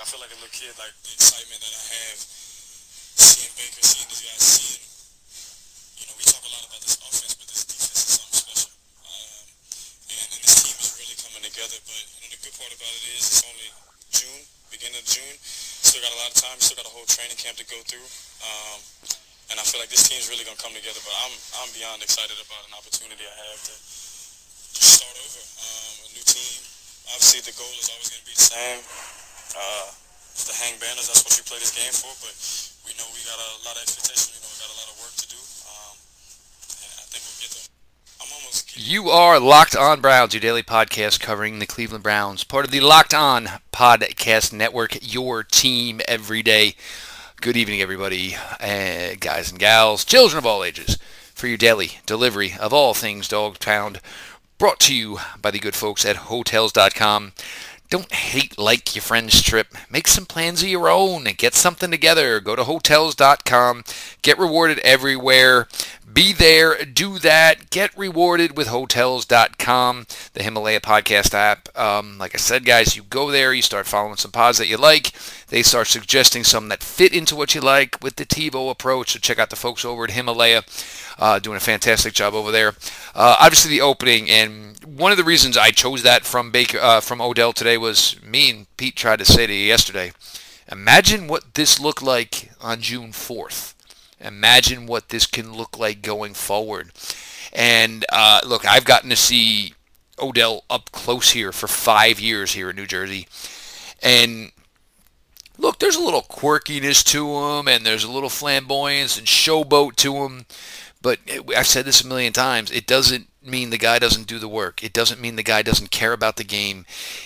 I feel like a little kid, like the excitement that I have seeing Baker, seeing these guys, seeing. You know, we talk a lot about this offense, but this defense is something special. Um, and, and this team is really coming together. But you know, the good part about it is it's only June, beginning of June. Still got a lot of time. Still got a whole training camp to go through. Um, and I feel like this team's really gonna come together. But I'm I'm beyond excited about an opportunity I have to start over. Um, a new team. Obviously, the goal is always gonna be the same. Uh, to hang banners. That's what you play this game for. But we know we got a lot of expectation. We know we got a lot of work to do. Um, and I think we'll get there. You are Locked On Browns, your daily podcast covering the Cleveland Browns, part of the Locked On Podcast Network, your team every day. Good evening, everybody, uh, guys and gals, children of all ages, for your daily delivery of all things Dog Pound, brought to you by the good folks at Hotels.com. Don't hate like your friend's trip. Make some plans of your own and get something together. Go to Hotels.com. Get rewarded everywhere. Be there, do that, get rewarded with Hotels.com, the Himalaya podcast app. Um, like I said, guys, you go there, you start following some pods that you like. They start suggesting some that fit into what you like with the TiVo approach. So check out the folks over at Himalaya, uh, doing a fantastic job over there. Uh, obviously, the opening, and one of the reasons I chose that from Baker, uh, from Odell today was me and Pete tried to say to you yesterday. Imagine what this looked like on June 4th. Imagine what this can look like going forward. And uh, look, I've gotten to see Odell up close here for five years here in New Jersey. And look, there's a little quirkiness to him, and there's a little flamboyance and showboat to him. But I've said this a million times. It doesn't mean the guy doesn't do the work. It doesn't mean the guy doesn't care about the game.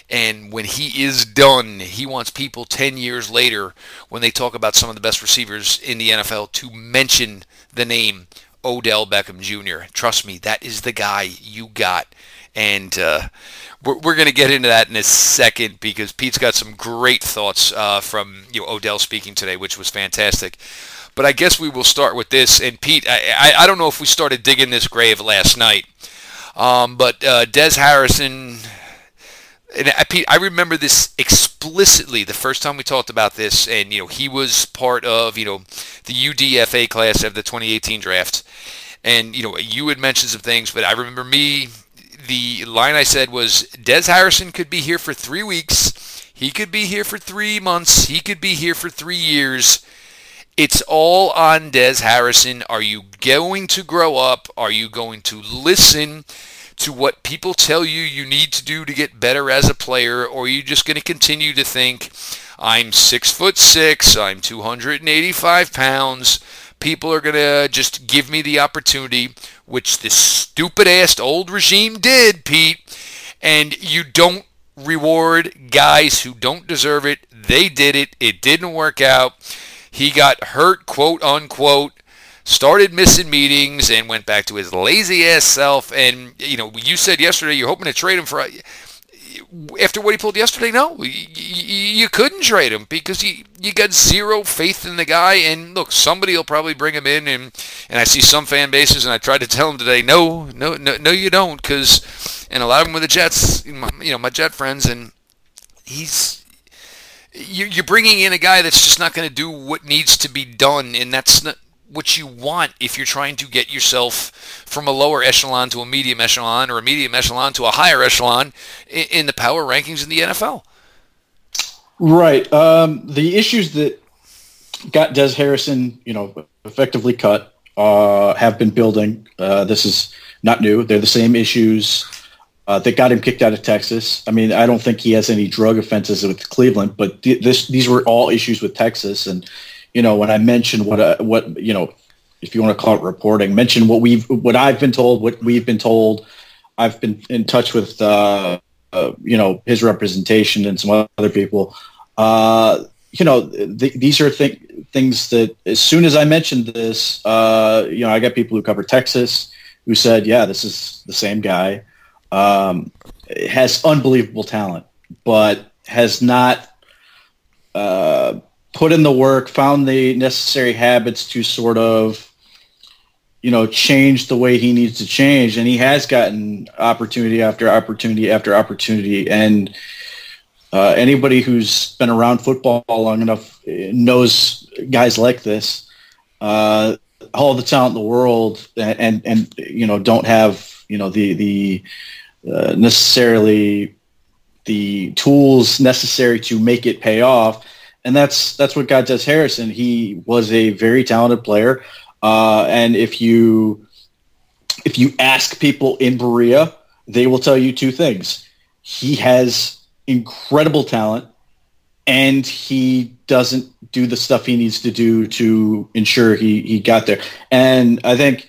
And when he is done, he wants people 10 years later, when they talk about some of the best receivers in the NFL, to mention the name Odell Beckham Jr. Trust me, that is the guy you got. And uh, we're, we're going to get into that in a second because Pete's got some great thoughts uh, from you know, Odell speaking today, which was fantastic. But I guess we will start with this. And Pete, I, I, I don't know if we started digging this grave last night, um, but uh, Des Harrison. And I, Pete, I remember this explicitly the first time we talked about this, and you know he was part of you know the UDFA class of the 2018 draft, and you know you had mentioned some things, but I remember me. The line I said was Des Harrison could be here for three weeks. He could be here for three months. He could be here for three years. It's all on Des Harrison. Are you going to grow up? Are you going to listen to what people tell you you need to do to get better as a player? Or are you just going to continue to think, I'm six foot six, I'm 285 pounds, people are going to just give me the opportunity, which this stupid ass old regime did, Pete, and you don't reward guys who don't deserve it. They did it. It didn't work out. He got hurt, quote unquote, started missing meetings, and went back to his lazy ass self. And, you know, you said yesterday you're hoping to trade him for. Uh, after what he pulled yesterday, no, you, couldn't trade him because you, you got zero faith in the guy. And look, somebody will probably bring him in, and and I see some fan bases, and I tried to tell them today, no, no, no, no, you don't, because and a lot of them with the Jets, you know, my Jet friends, and he's you're bringing in a guy that's just not going to do what needs to be done, and that's not what you want if you're trying to get yourself from a lower echelon to a medium echelon or a medium echelon to a higher echelon in the power rankings in the NFL. Right. Um, the issues that got Des Harrison, you know, effectively cut uh, have been building. Uh, this is not new. They're the same issues uh, that got him kicked out of Texas. I mean, I don't think he has any drug offenses with Cleveland, but th- this these were all issues with Texas. And you know, when I mentioned what uh, what you know, if you want to call it reporting, mention what we've what I've been told, what we've been told. I've been in touch with uh, uh you know his representation and some other people. Uh, you know, th- these are th- things that as soon as I mentioned this, uh, you know, I got people who cover Texas who said, "Yeah, this is the same guy." Um, has unbelievable talent, but has not uh, put in the work, found the necessary habits to sort of, you know, change the way he needs to change. And he has gotten opportunity after opportunity after opportunity. And Uh, anybody who's been around football long enough knows guys like this. Uh, all the talent in the world, and, and, and you know don't have you know the the uh, necessarily the tools necessary to make it pay off. And that's that's what God does. Harrison. He was a very talented player, uh, and if you if you ask people in Berea, they will tell you two things. He has incredible talent, and he doesn't do the stuff he needs to do to ensure he he got there. And I think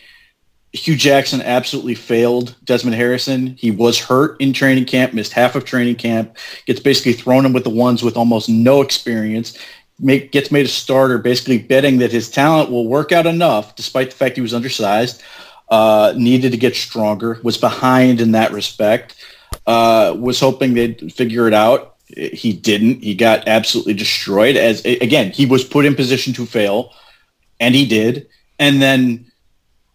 Hue Jackson absolutely failed Desmond Harrison. He was hurt in training camp, missed half of training camp, gets basically thrown in with the ones with almost no experience, make, gets made a starter, basically betting that his talent will work out enough, despite the fact he was undersized, uh, needed to get stronger, was behind in that respect, uh, was hoping they'd figure it out. He didn't. He got absolutely destroyed. As again, he was put in position to fail, and he did. And then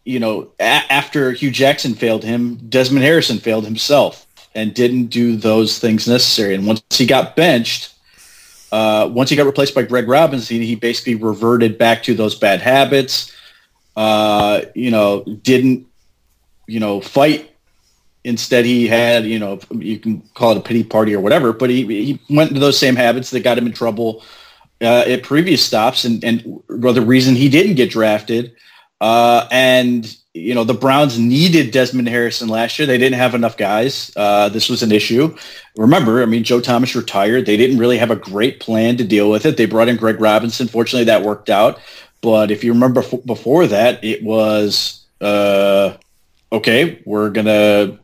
you know, a- after Hue Jackson failed him, Desmond Harrison failed himself and didn't do those things necessary. And once he got benched, uh, once he got replaced by Greg Robinson, he basically reverted back to those bad habits. Uh, you know, didn't you know fight. Instead, he had you know you can call it a pity party or whatever, but he he went into those same habits that got him in trouble uh, at previous stops, and and the reason he didn't get drafted uh, and you know the Browns needed Desmond Harrison last year. They didn't have enough guys. Uh, this was an issue. Remember, I mean, Joe Thomas retired. They didn't really have a great plan to deal with it. They brought in Greg Robinson. Fortunately, that worked out. But if you remember f- before that, it was uh, okay. We're gonna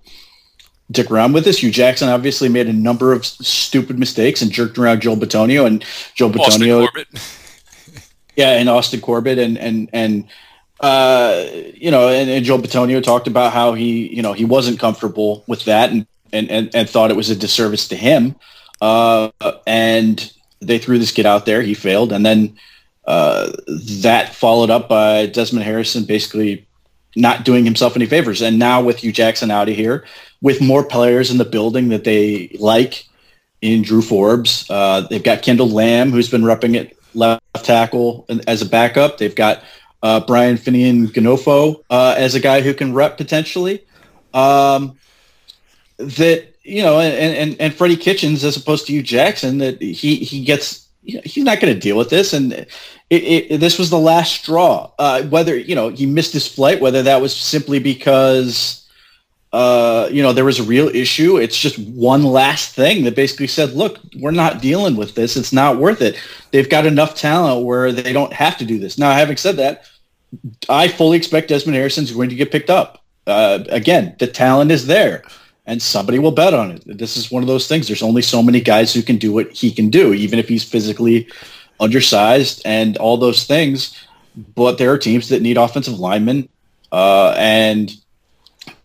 dick around with this. Hue Jackson obviously made a number of stupid mistakes and jerked around Joe Bitonio and Joe Bitonio. yeah, and Austin Corbett and and and uh, you know, and, and Joe Bitonio talked about how he, you know, he wasn't comfortable with that and, and, and, and thought it was a disservice to him. Uh, and they threw this kid out there. He failed. And then uh, that followed up by Desmond Harrison basically not doing himself any favors. And now with Hue Jackson out of here, with more players in the building that they like in Drew Forbes, uh, they've got Kendall Lamb, who's been repping it left tackle as a backup. They've got uh, Brian Fineanganofo uh, as a guy who can rep potentially. Um, that you know, and, and and Freddie Kitchens as opposed to Hue Jackson, that he he gets you he's not going to deal with this, and it, it, this was the last straw. Uh, whether you know he missed his flight, whether that was simply because. Uh, you know, there was a real issue. It's just one last thing that basically said, look, we're not dealing with this. It's not worth it. They've got enough talent where they don't have to do this. Now, having said that, I fully expect Desmond Harrison is going to get picked up. Uh, again, the talent is there, and somebody will bet on it. This is one of those things. There's only so many guys who can do what he can do, even if he's physically undersized and all those things. But there are teams that need offensive linemen, uh, and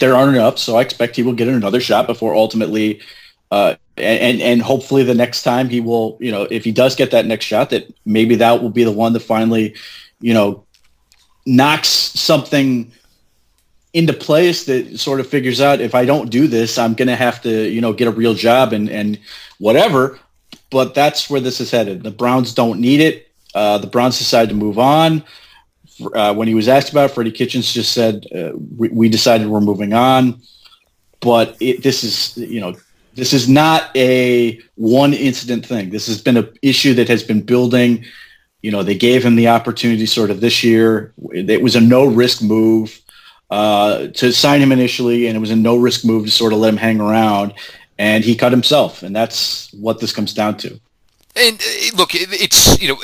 there aren't enough. So I expect he will get another shot before ultimately. Uh, and and hopefully the next time he will, you know, if he does get that next shot, that maybe that will be the one that finally, you know, knocks something into place that sort of figures out if I don't do this, I'm going to have to, you know, get a real job and, and whatever. But that's where this is headed. The Browns don't need it. Uh, the Browns decide to move on. Uh, when he was asked about it, Freddie Kitchens just said, uh, we, we, decided we're moving on. But it, this is, you know, this is not a one incident thing. This has been an issue that has been building you know, they gave him the opportunity sort of this year. It was a no risk move uh, to sign him initially, and it was a no risk move to sort of let him hang around. And he cut himself, and that's what this comes down to. And uh, look, it's you know,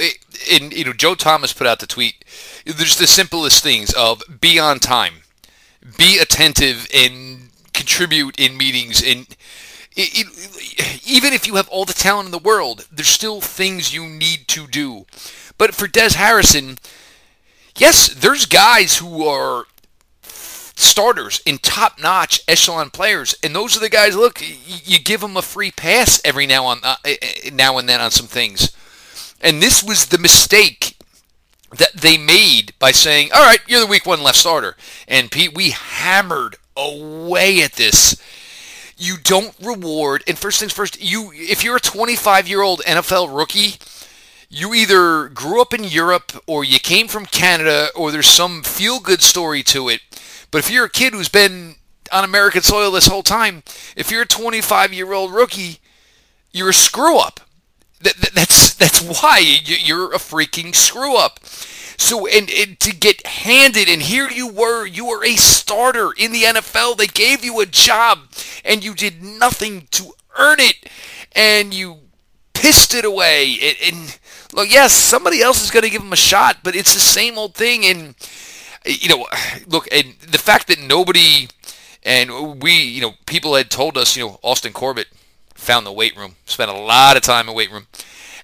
and you know, Joe Thomas put out the tweet. There's the simplest things of be on time, be attentive, and contribute in meetings. And it, it, even if you have all the talent in the world, there's still things you need to do. But for Des Harrison, yes, there's guys who are starters in top-notch echelon players, and those are the guys. Look, you give them a free pass every now on uh, eh, eh, now and then on some things, and this was the mistake that they made by saying, "All right, you're the week one left starter," and Pete, we hammered away at this you don't reward. And first things first, you if you're a 25 year old NFL rookie, you either grew up in Europe or you came from Canada or there's some feel good story to it. But if you're a kid who's been on American soil this whole time, if you're a 25 year old rookie, you're a screw up. That, that's that's why you're a freaking screw up. So and, and to get handed and here you were, you were a starter in the NFL. They gave you a job and you did nothing to earn it, and you pissed it away. And, and look, yes, somebody else is going to give him a shot, but it's the same old thing. And you know, look, and the fact that nobody and we, you know, people had told us, you know, Austin Corbett found the weight room, spent a lot of time in weight room,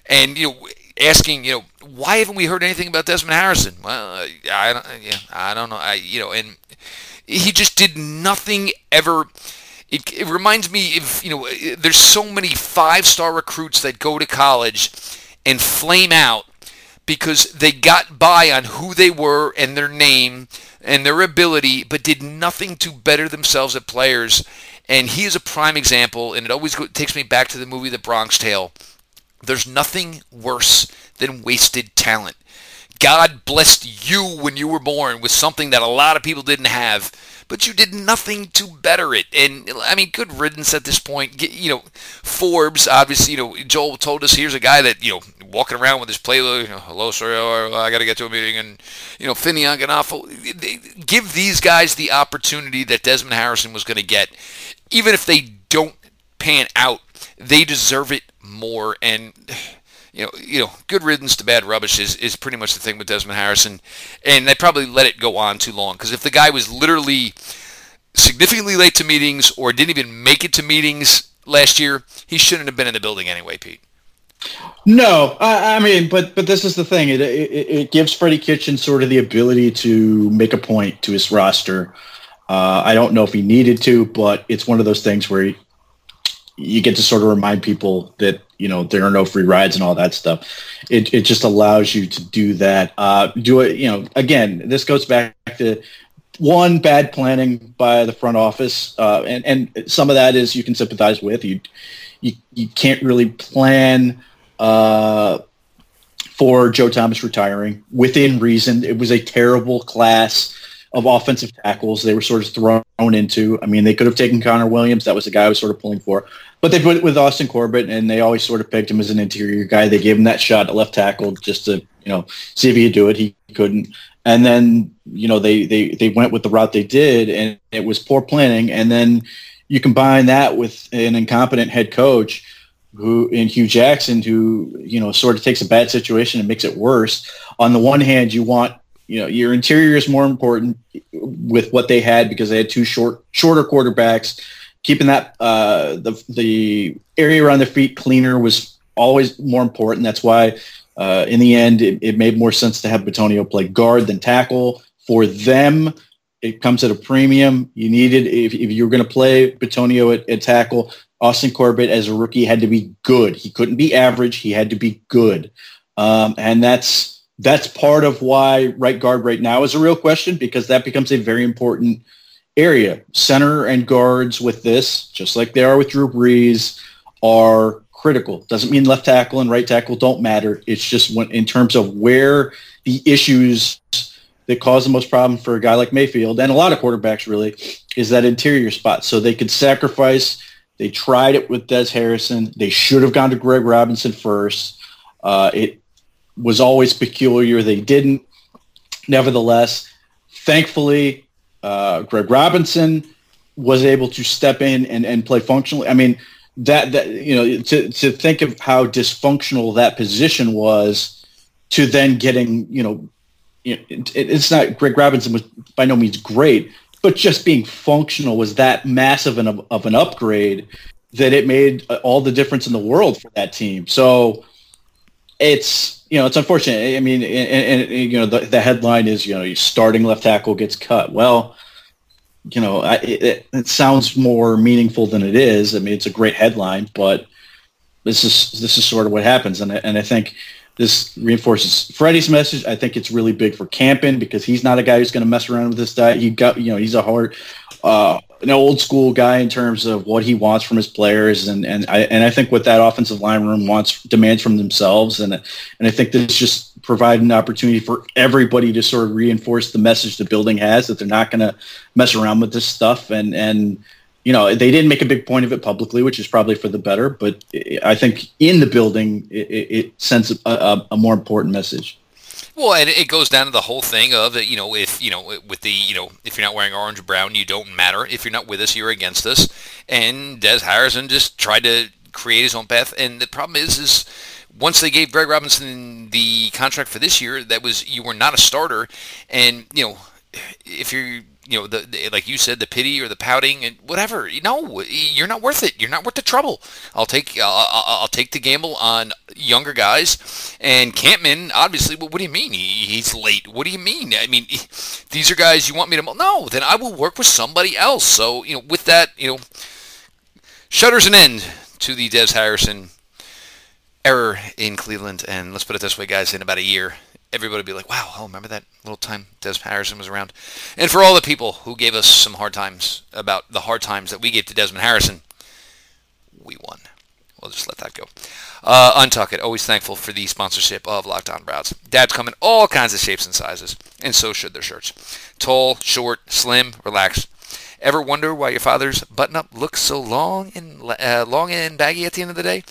and you know, asking, you know, why haven't we heard anything about Desmond Harrison? Well, uh, I don't, yeah, I don't know, I, you know, and he just did nothing ever. It, it reminds me of, you know, there's so many five-star recruits that go to college and flame out because they got by on who they were and their name and their ability, but did nothing to better themselves as players. And he is a prime example, and it always takes me back to the movie The Bronx Tale. There's nothing worse than wasted talent. God blessed you when you were born with something that a lot of people didn't have but you did nothing to better it. And I mean, good riddance at this point. You know, Forbes, obviously, you know, Joel told us here's a guy that, you know, walking around with his playbook, you know, hello, sir, I got to get to a meeting. And, you know, Fineanganofo, give these guys the opportunity that Desmond Harrison was going to get. Even if they don't pan out, they deserve it more. And you know, you know, good riddance to bad rubbish is, is pretty much the thing with Desmond Harrison, and they probably let it go on too long because if the guy was literally significantly late to meetings or didn't even make it to meetings last year, he shouldn't have been in the building anyway, Pete. No, I, I mean, but but this is the thing. It, it, it gives Freddie Kitchen sort of the ability to make a point to his roster. Uh, I don't know if he needed to, but it's one of those things where he, you get to sort of remind people that you know there are no free rides and all that stuff. It it just allows you to do that. Uh, do it. You know, again, this goes back to one bad planning by the front office, uh, and and some of that is you can sympathize with. You you you can't really plan. Uh, for Joe Thomas retiring within reason. It was a terrible class of offensive tackles they were sort of thrown into. I mean, they could have taken Connor Williams. That was the guy I was sort of pulling for. But they put it with Austin Corbett, and they always sort of picked him as an interior guy. They gave him that shot at left tackle just to, you know, see if he could do it. He couldn't. And then, you know, they, they, they went with the route they did, and it was poor planning. And then you combine that with an incompetent head coach who in Hue Jackson, who, you know, sort of takes a bad situation and makes it worse. On the one hand, you want you know your interior is more important with what they had because they had two short shorter quarterbacks keeping that uh, the the area around their feet cleaner was always more important. That's why uh, in the end it, it, made more sense to have Bitonio play guard than tackle. For them, it comes at a premium. You needed if, if you were going to play Bitonio at, at tackle, Austin Corbett as a rookie had to be good. He couldn't be average. He had to be good, um, and that's that's part of why right guard right now is a real question because that becomes a very important area. Center and guards with this, just like they are with Drew Brees, are critical. Doesn't mean left tackle and right tackle don't matter. It's just when, in terms of where the issues that cause the most problem for a guy like Mayfield and a lot of quarterbacks really is that interior spot. So they could sacrifice. They tried it with Des Harrison. They should have gone to Greg Robinson first. Uh, it was always peculiar. They didn't. Nevertheless, thankfully, uh, Greg Robinson was able to step in and, and play functionally. I mean, that, that, you know, to, to think of how dysfunctional that position was to then getting, you know, it, it's not Greg Robinson was by no means great, but just being functional was that massive of an upgrade that it made uh, all the difference in the world for that team. So it's you know it's unfortunate. I mean, and, and you know the, the headline is you know your starting left tackle gets cut. Well, you know I, it, it sounds more meaningful than it is. I mean, it's a great headline, but this is this is sort of what happens, and I, and I think this reinforces Freddie's message. I think it's really big for Campen because he's not a guy who's going to mess around with this guy. He got you know he's a hard. Uh, an old school guy in terms of what he wants from his players, and and I and I think what that offensive line room wants demands from themselves, and and I think this just provide an opportunity for everybody to sort of reinforce the message the building has that they're not going to mess around with this stuff, and and you know they didn't make a big point of it publicly, which is probably for the better, but I think in the building it, it sends a, a, more important message. Well, and it goes down to the whole thing of you know if you know with the you know if you're not wearing orange or brown, you don't matter. If you're not with us, you're against us. And Des Harrison just tried to create his own path. And the problem is, is once they gave Greg Robinson the contract for this year, that was you were not a starter, and you know if you're you know, the, the, like you said, the pity or the pouting and whatever. No, you're not worth it. You're not worth the trouble. I'll take I'll take the gamble on younger guys. And Campen, obviously, what, what do you mean he, he's late? What do you mean? I mean, these are guys you want me to no. Then I will work with somebody else. So you know, with that, you know, shutters an end to the Des Harrison error in Cleveland. And let's put it this way, guys: in about a year, everybody would be like, wow, oh, remember that little time Des Harrison was around? And for all the people who gave us some hard times about the hard times that we gave to Desmond Harrison, we won. We'll just let that go. Uh, Untuck it. Always thankful for the sponsorship of Locked On Browns. Dads come in all kinds of shapes and sizes, and so should their shirts. Tall, short, slim, relaxed. Ever wonder why your father's button-up looks so long and uh, long and baggy at the end of the day?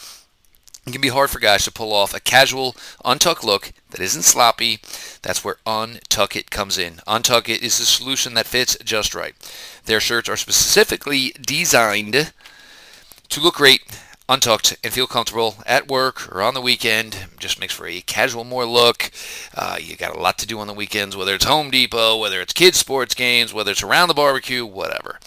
It can be hard for guys to pull off a casual, untucked look that isn't sloppy. That's where Untuck It comes in. Untuck It is the solution that fits just right. Their shirts are specifically designed to look great, untucked, and feel comfortable at work or on the weekend. Just makes for a casual more look. Uh, you got a lot to do on the weekends, whether it's Home Depot, whether it's kids' sports games, whether it's around the barbecue, whatever.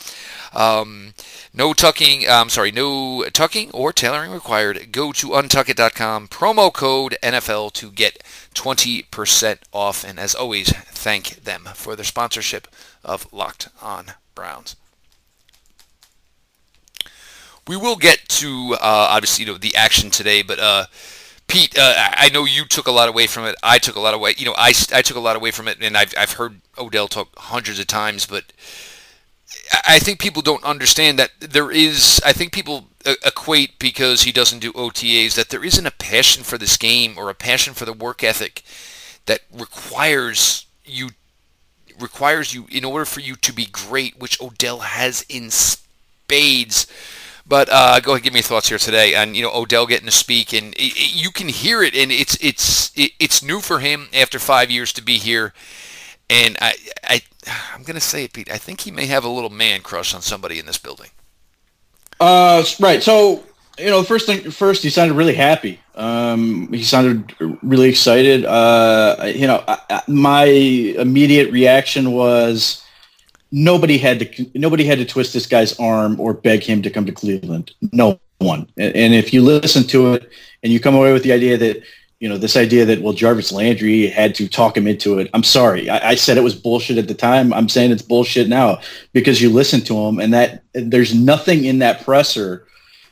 Um, no tucking, I'm sorry, no tucking or tailoring required. Go to untuckit.com, promo code NFL to get 20% off. And as always, thank them for their sponsorship of Locked On Browns. We will get to uh, obviously you know, the action today, but uh, Pete, uh, I know you took a lot away from it. I took a lot away. You know, I, I took a lot away from it, and I've I've heard Odell talk hundreds of times, but I think people don't understand that there is. I think people equate because he doesn't do OTAs that there isn't a passion for this game or a passion for the work ethic that requires you requires you in order for you to be great, which Odell has in spades. But uh, go ahead, give me your thoughts here today on you know Odell getting to speak, and it, it, you can hear it, and it's it's it, it's new for him after five years to be here, and I I I'm to say it, Pete. I think he may have a little man crush on somebody in this building. Uh, right. So, you know, first thing first, he sounded really happy. Um, he sounded really excited. Uh, you know, I, I, my immediate reaction was nobody had to nobody had to twist this guy's arm or beg him to come to Cleveland. No one. And, and if you listen to it and you come away with the idea that you know, this idea that, well, Jarvis Landry had to talk him into it. I'm sorry. I, I, said it was bullshit at the time. I'm saying it's bullshit now because you listen to him and that there's nothing in that presser,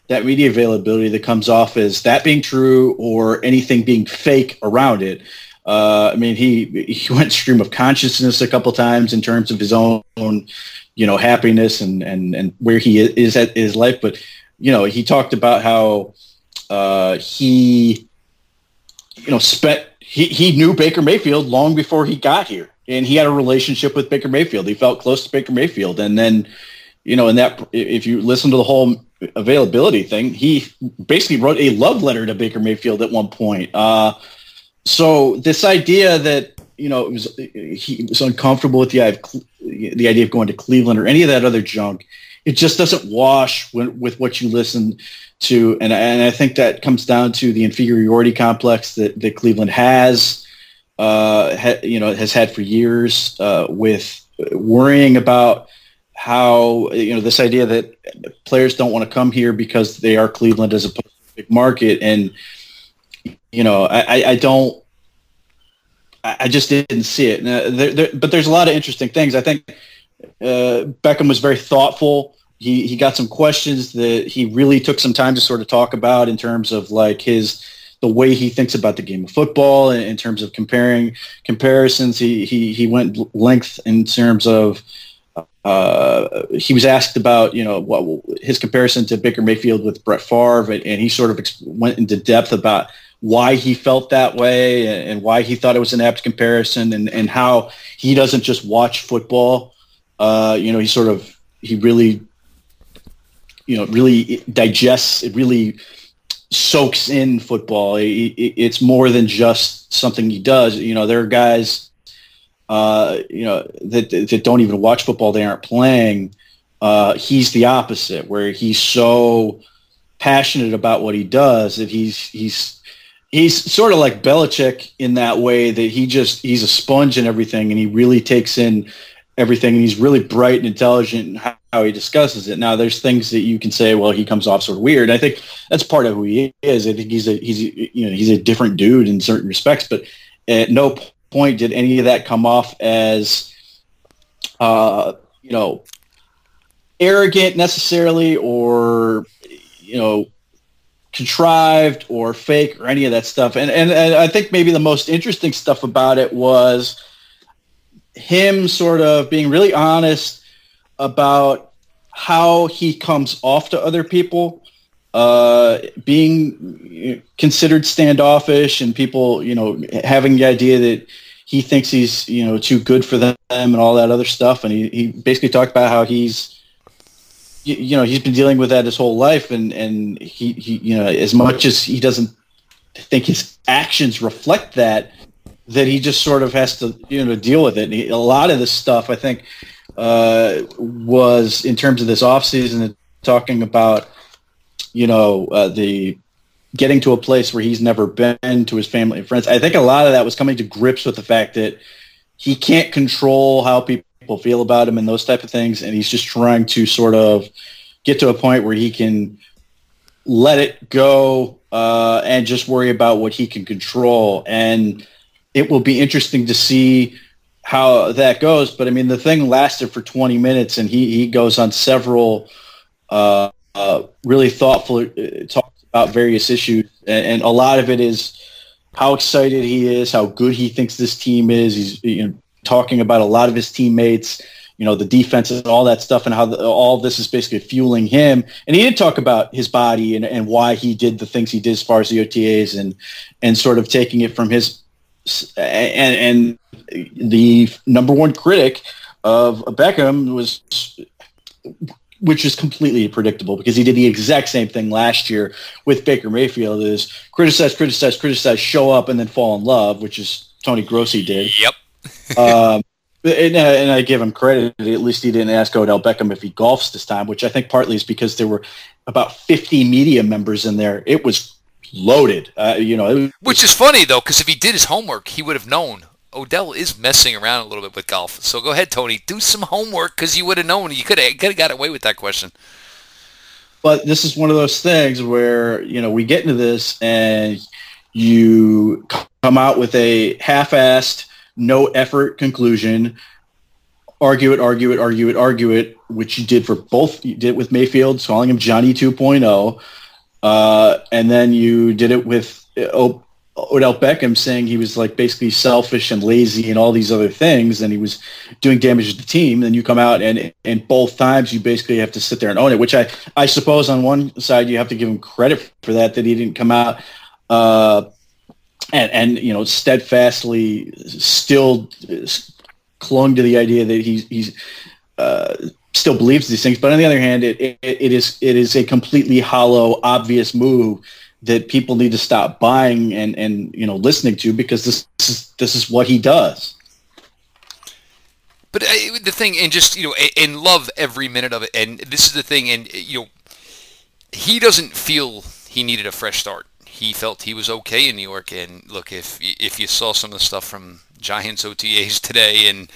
that media availability that comes off as that being true or anything being fake around it. Uh, I mean, he, he went stream of consciousness a couple times in terms of his own, you know, happiness and, and, and where he is at his life. But, you know, he talked about how uh, he, you know, spent he, he knew Baker Mayfield long before he got here. And he had a relationship with Baker Mayfield. He felt close to Baker Mayfield. And then, you know, in that if you listen to the whole availability thing, he basically wrote a love letter to Baker Mayfield at one point. Uh, so this idea that you know it was he was uncomfortable with the the idea of going to Cleveland or any of that other junk, it just doesn't wash when, with what you listen to, and and I think that comes down to the inferiority complex that that Cleveland has, uh, ha, you know, has had for years uh, with worrying about how you know this idea that players don't want to come here because they are Cleveland as a big market, and you know, I, I don't. I just didn't see it, there, there, but there's a lot of interesting things. I think uh, Beckham was very thoughtful he he got some questions that he really took some time to sort of talk about in terms of like his the way he thinks about the game of football in, in terms of comparing comparisons. He he he went length in terms of uh, he was asked about you know what his comparison to Baker Mayfield with Brett Favre, and, and he sort of ex- went into depth about why he felt that way and, and, why he thought it was an apt comparison, and, and how he doesn't just watch football. Uh, you know, he sort of he really you know really digests it really soaks in football. It, it, it's more than just something he does. You know, there are guys uh, you know, that, that don't even watch football, they aren't playing. Uh, he's the opposite, where he's so passionate about what he does that he's he's he's sort of like Belichick in that way that he just he's a sponge and everything, and he really takes in everything, and he's really bright and intelligent in how, how he discusses it. Now, there's things that you can say, well, he comes off sort of weird. I think that's part of who he is. I think he's a he's you know he's a different dude in certain respects, but at no point did any of that come off as, uh, you know, arrogant necessarily or, you know, contrived or fake or any of that stuff. And, and, and I think maybe the most interesting stuff about it was him sort of being really honest about how he comes off to other people uh, being considered standoffish and people, you know, having the idea that he thinks he's you know too good for them and all that other stuff. And he, he basically talked about how he's you, you know he's been dealing with that his whole life, and and he, he you know as much as he doesn't think his actions reflect that, that he just sort of has to you know deal with it. He, a lot of this stuff, I think, uh, was in terms of this off season talking about you know uh, the getting to a place where he's never been to his family and friends. I think a lot of that was coming to grips with the fact that he can't control how people feel about him and those type of things, and he's just trying to sort of get to a point where he can let it go uh, and just worry about what he can control. And it will be interesting to see how that goes. But I mean, the thing lasted for 20 minutes, and he he goes on several uh, uh, really thoughtful uh, talk about various issues, and, and, a lot of it is how excited he is, how good he thinks this team is. He's you know, talking about a lot of his teammates, you know, the defense and all that stuff, and how the, all this is basically fueling him. And he did talk about his body and, and why he did the things he did as far as the OTAs and and sort of taking it from his and, and the number one critic of Beckham was which is completely predictable because he did the exact same thing last year with Baker Mayfield is criticize, criticize, criticize, show up and then fall in love, which is Tony Grossi did. Yep. um, and, and, I give him credit. At least he didn't ask Odell Beckham if he golfs this time, which I think partly is because there were about 50 media members in there. It was loaded. Uh, you know, was, which is funny though, because if he did his homework, he would have known Odell is messing around a little bit with golf. So go ahead, Tony, do some homework because you would have known. You could have got away with that question. But this is one of those things where you know we get into this and you come out with a half-assed, no effort conclusion. Argue it, argue it, argue it, argue it, which you did for both. You did with Mayfield, calling him Johnny 2.0, uh, and then you did it with oh, Odell Beckham saying he was like basically selfish and lazy and all these other things, and he was doing damage to the team. Then you come out and and both times you basically have to sit there and own it. Which I I suppose on one side you have to give him credit for that that he didn't come out uh, and and you know steadfastly still clung to the idea that he's he's uh, still believes these things. But on the other hand, it, it, it is it is a completely hollow, obvious move that people need to stop buying and and you know listening to because this, is this is what he does. But uh, the thing, and just you know, and love every minute of it. And this is the thing, and you know, he doesn't feel he needed a fresh start. He felt he was okay in New York. And look, if if you saw some of the stuff from Giants OTAs today, and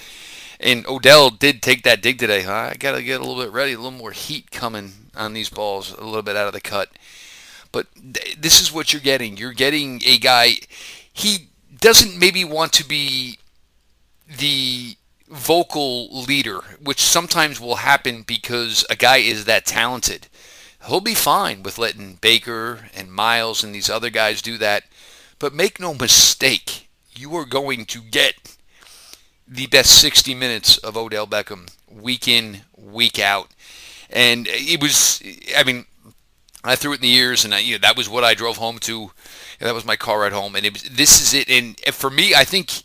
and Odell did take that dig today. Huh? I got to get a little bit ready, a little more heat coming on these balls, a little bit out of the cut. But th- this is what you're getting. You're getting a guy. He doesn't maybe want to be the vocal leader, which sometimes will happen because a guy is that talented. He'll be fine with letting Baker and Myles and these other guys do that. But make no mistake, you are going to get the best 60 minutes of Odell Beckham week in, week out. And it was, I mean, I threw it in the years, and I, you know, that was what I drove home to. That was my car ride home, and it was, this is it. And for me, I think,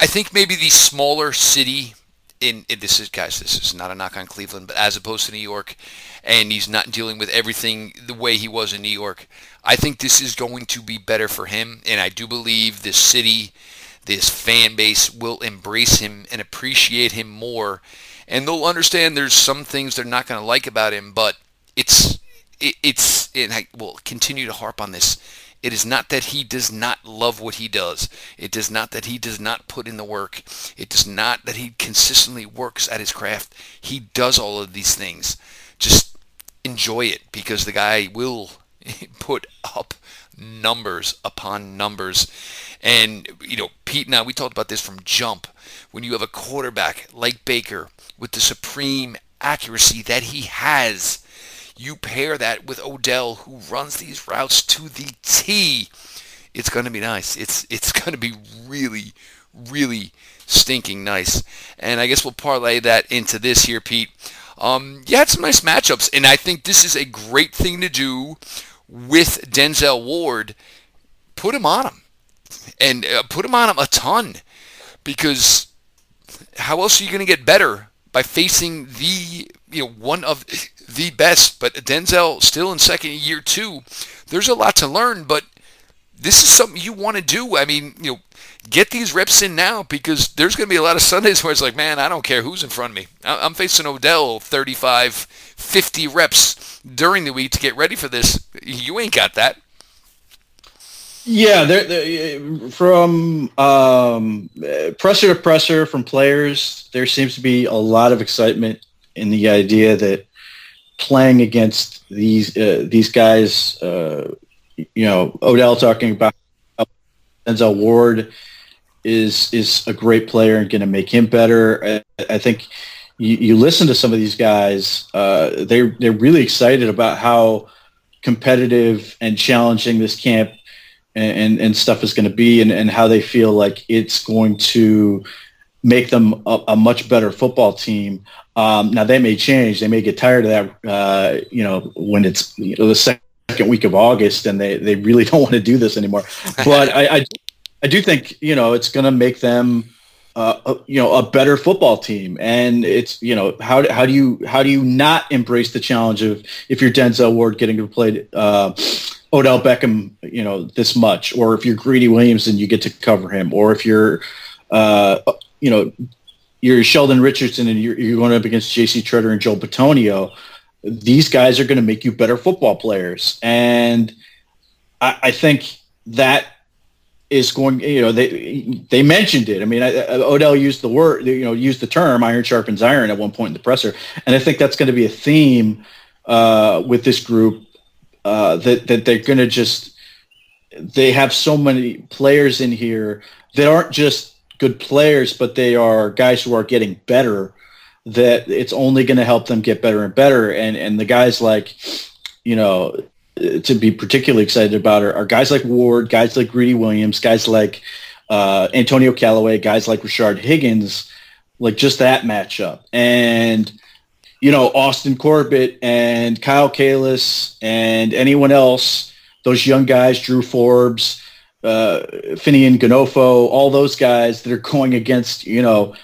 I think maybe the smaller city in, in this is guys, this is not a knock on Cleveland, but as opposed to New York, and he's not dealing with everything the way he was in New York. I think this is going to be better for him, and I do believe this city, this fan base will embrace him and appreciate him more, and they'll understand there's some things they're not going to like about him, but it's it, it's and I will continue to harp on this. It is not that he does not love what he does. It is not that he does not put in the work. It is not that he consistently works at his craft. He does all of these things. Just enjoy it because the guy will put up numbers upon numbers. And, you know, Pete and I, we talked about this from jump. When you have a quarterback like Baker with the supreme accuracy that he has, you pair that with Odell, who runs these routes to the T. It's going to be nice. It's it's going to be really, really stinking nice. And I guess we'll parlay that into this here, Pete. Um, you had some nice matchups, and I think this is a great thing to do with Denzel Ward. Put him on him, and uh, put him on him a ton, because how else are you going to get better by facing the you know one of the best, but Denzel still in second year two. There's a lot to learn, but this is something you want to do. I mean, you know, get these reps in now because there's going to be a lot of Sundays where it's like, man, I don't care who's in front of me. I'm facing Odell 35, 50 reps during the week to get ready for this. You ain't got that. Yeah, they're, they're, from um, presser to presser from players, there seems to be a lot of excitement in the idea that playing against these uh, these guys, uh, you know, Odell talking about Denzel Ward is is a great player and going to make him better. I, I think you, you, listen to some of these guys; uh, they they're really excited about how competitive and challenging this camp and, and, and stuff is going to be, and, and how they feel like it's going to make them a, a much better football team. Um, now they may change. They may get tired of that. Uh, you know, when it's you know, the second week of August, and they, they really don't want to do this anymore. But I, I, I do think you know it's going to make them. Uh, you know, a better football team, and it's you know how how do you how do you not embrace the challenge of if you're Denzel Ward getting to play uh, Odell Beckham, you know, this much, or if you're Greedy Williams and you get to cover him, or if you're uh, you know, you're Sheldon Richardson and you're, you're going up against J.C. Tretter and Joe Bitonio, these guys are going to make you better football players. And I, I, think that is going, you know, they they mentioned it. I mean, I, Odell used the word, you know, used the term iron sharpens iron at one point in the presser. And I think that's going to be a theme uh, with this group uh, that, that they're going to just, they have so many players in here that aren't just good players, but they are guys who are getting better. That it's only going to help them get better and better. And and the guys like, you know, to be particularly excited about are, are guys like Ward, guys like Greedy Williams, guys like uh, Antonio Callaway, guys like Rashard Higgins, like just that matchup. And you know, Austin Corbett and Kyle Kalis and anyone else, those young guys, Drew Forbes, uh, Fineanganofo, all those guys that are going against, you know,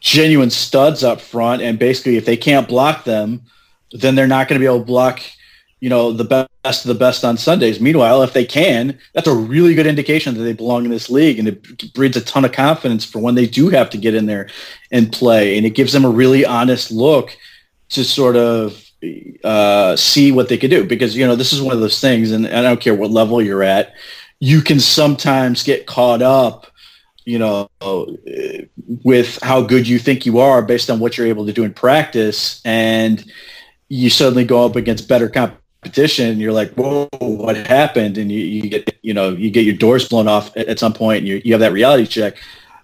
genuine studs up front. And basically, if they can't block them, then they're not going to be able to block, you know, the best of the best on Sundays. Meanwhile, if they can, that's a really good indication that they belong in this league. And it breeds a ton of confidence for when they do have to get in there and play. And it gives them a really honest look to sort of uh, see what they could do. Because, you know, this is one of those things, and I don't care what level you're at you can sometimes get caught up you know with how good you think you are based on what you're able to do in practice and you suddenly go up against better competition and you're like whoa what happened and you, you get you know you get your doors blown off at, at some point and you, you have that reality check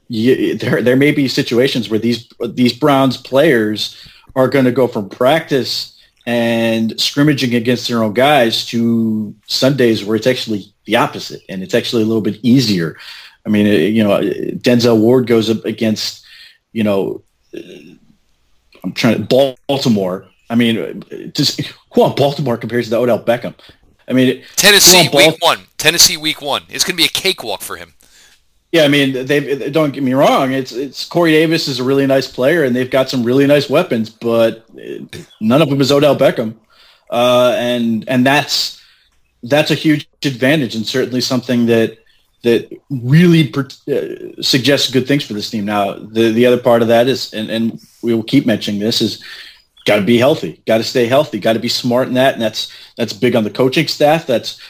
you, there there may be situations where these these Browns players are going to go from practice and scrimmaging against their own guys to Sundays where it's actually the opposite and it's actually a little bit easier. I mean, uh, you know, Denzel Ward goes up against you know, uh, I'm trying to Baltimore. I mean, just who on Baltimore compares to Odell Beckham? I mean, Tennessee week one. Tennessee week one. It's going to be a cakewalk for him. Yeah, I mean, they don't get me wrong. It's it's Corey Davis is a really nice player, and they've got some really nice weapons, but none of them is Odell Beckham, uh, and and that's that's a huge advantage, and certainly something that that really per, uh, suggests good things for this team. Now, the the other part of that is, and, and we will keep mentioning this, is got to be healthy, got to stay healthy, got to be smart in that, and that's that's big on the coaching staff. That's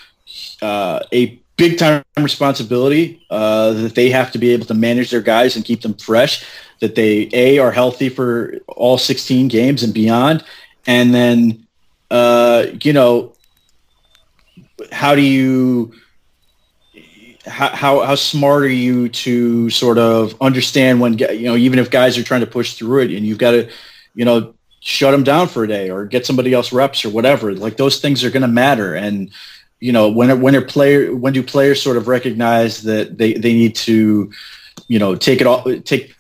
uh, a big time responsibility uh, that they have to be able to manage their guys and keep them fresh. That they a are healthy for all 16 games and beyond, and then uh, you know how do you how, how how smart are you to sort of understand when you know even if guys are trying to push through it and you've got to you know shut them down for a day or get somebody else reps or whatever like those things are going to matter and you know when when are player when do players sort of recognize that they they need to you know take it off take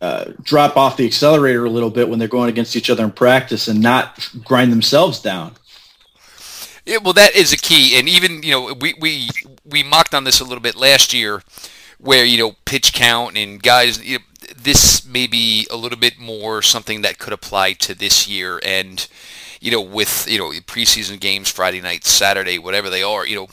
uh, drop off the accelerator a little bit when they're going against each other in practice and not grind themselves down. Yeah, well, that is a key, and even you know we we we mocked on this a little bit last year, where you know pitch count and guys. You know, this may be a little bit more something that could apply to this year, and you know, with, you know, preseason games, Friday night, Saturday, whatever they are, you know,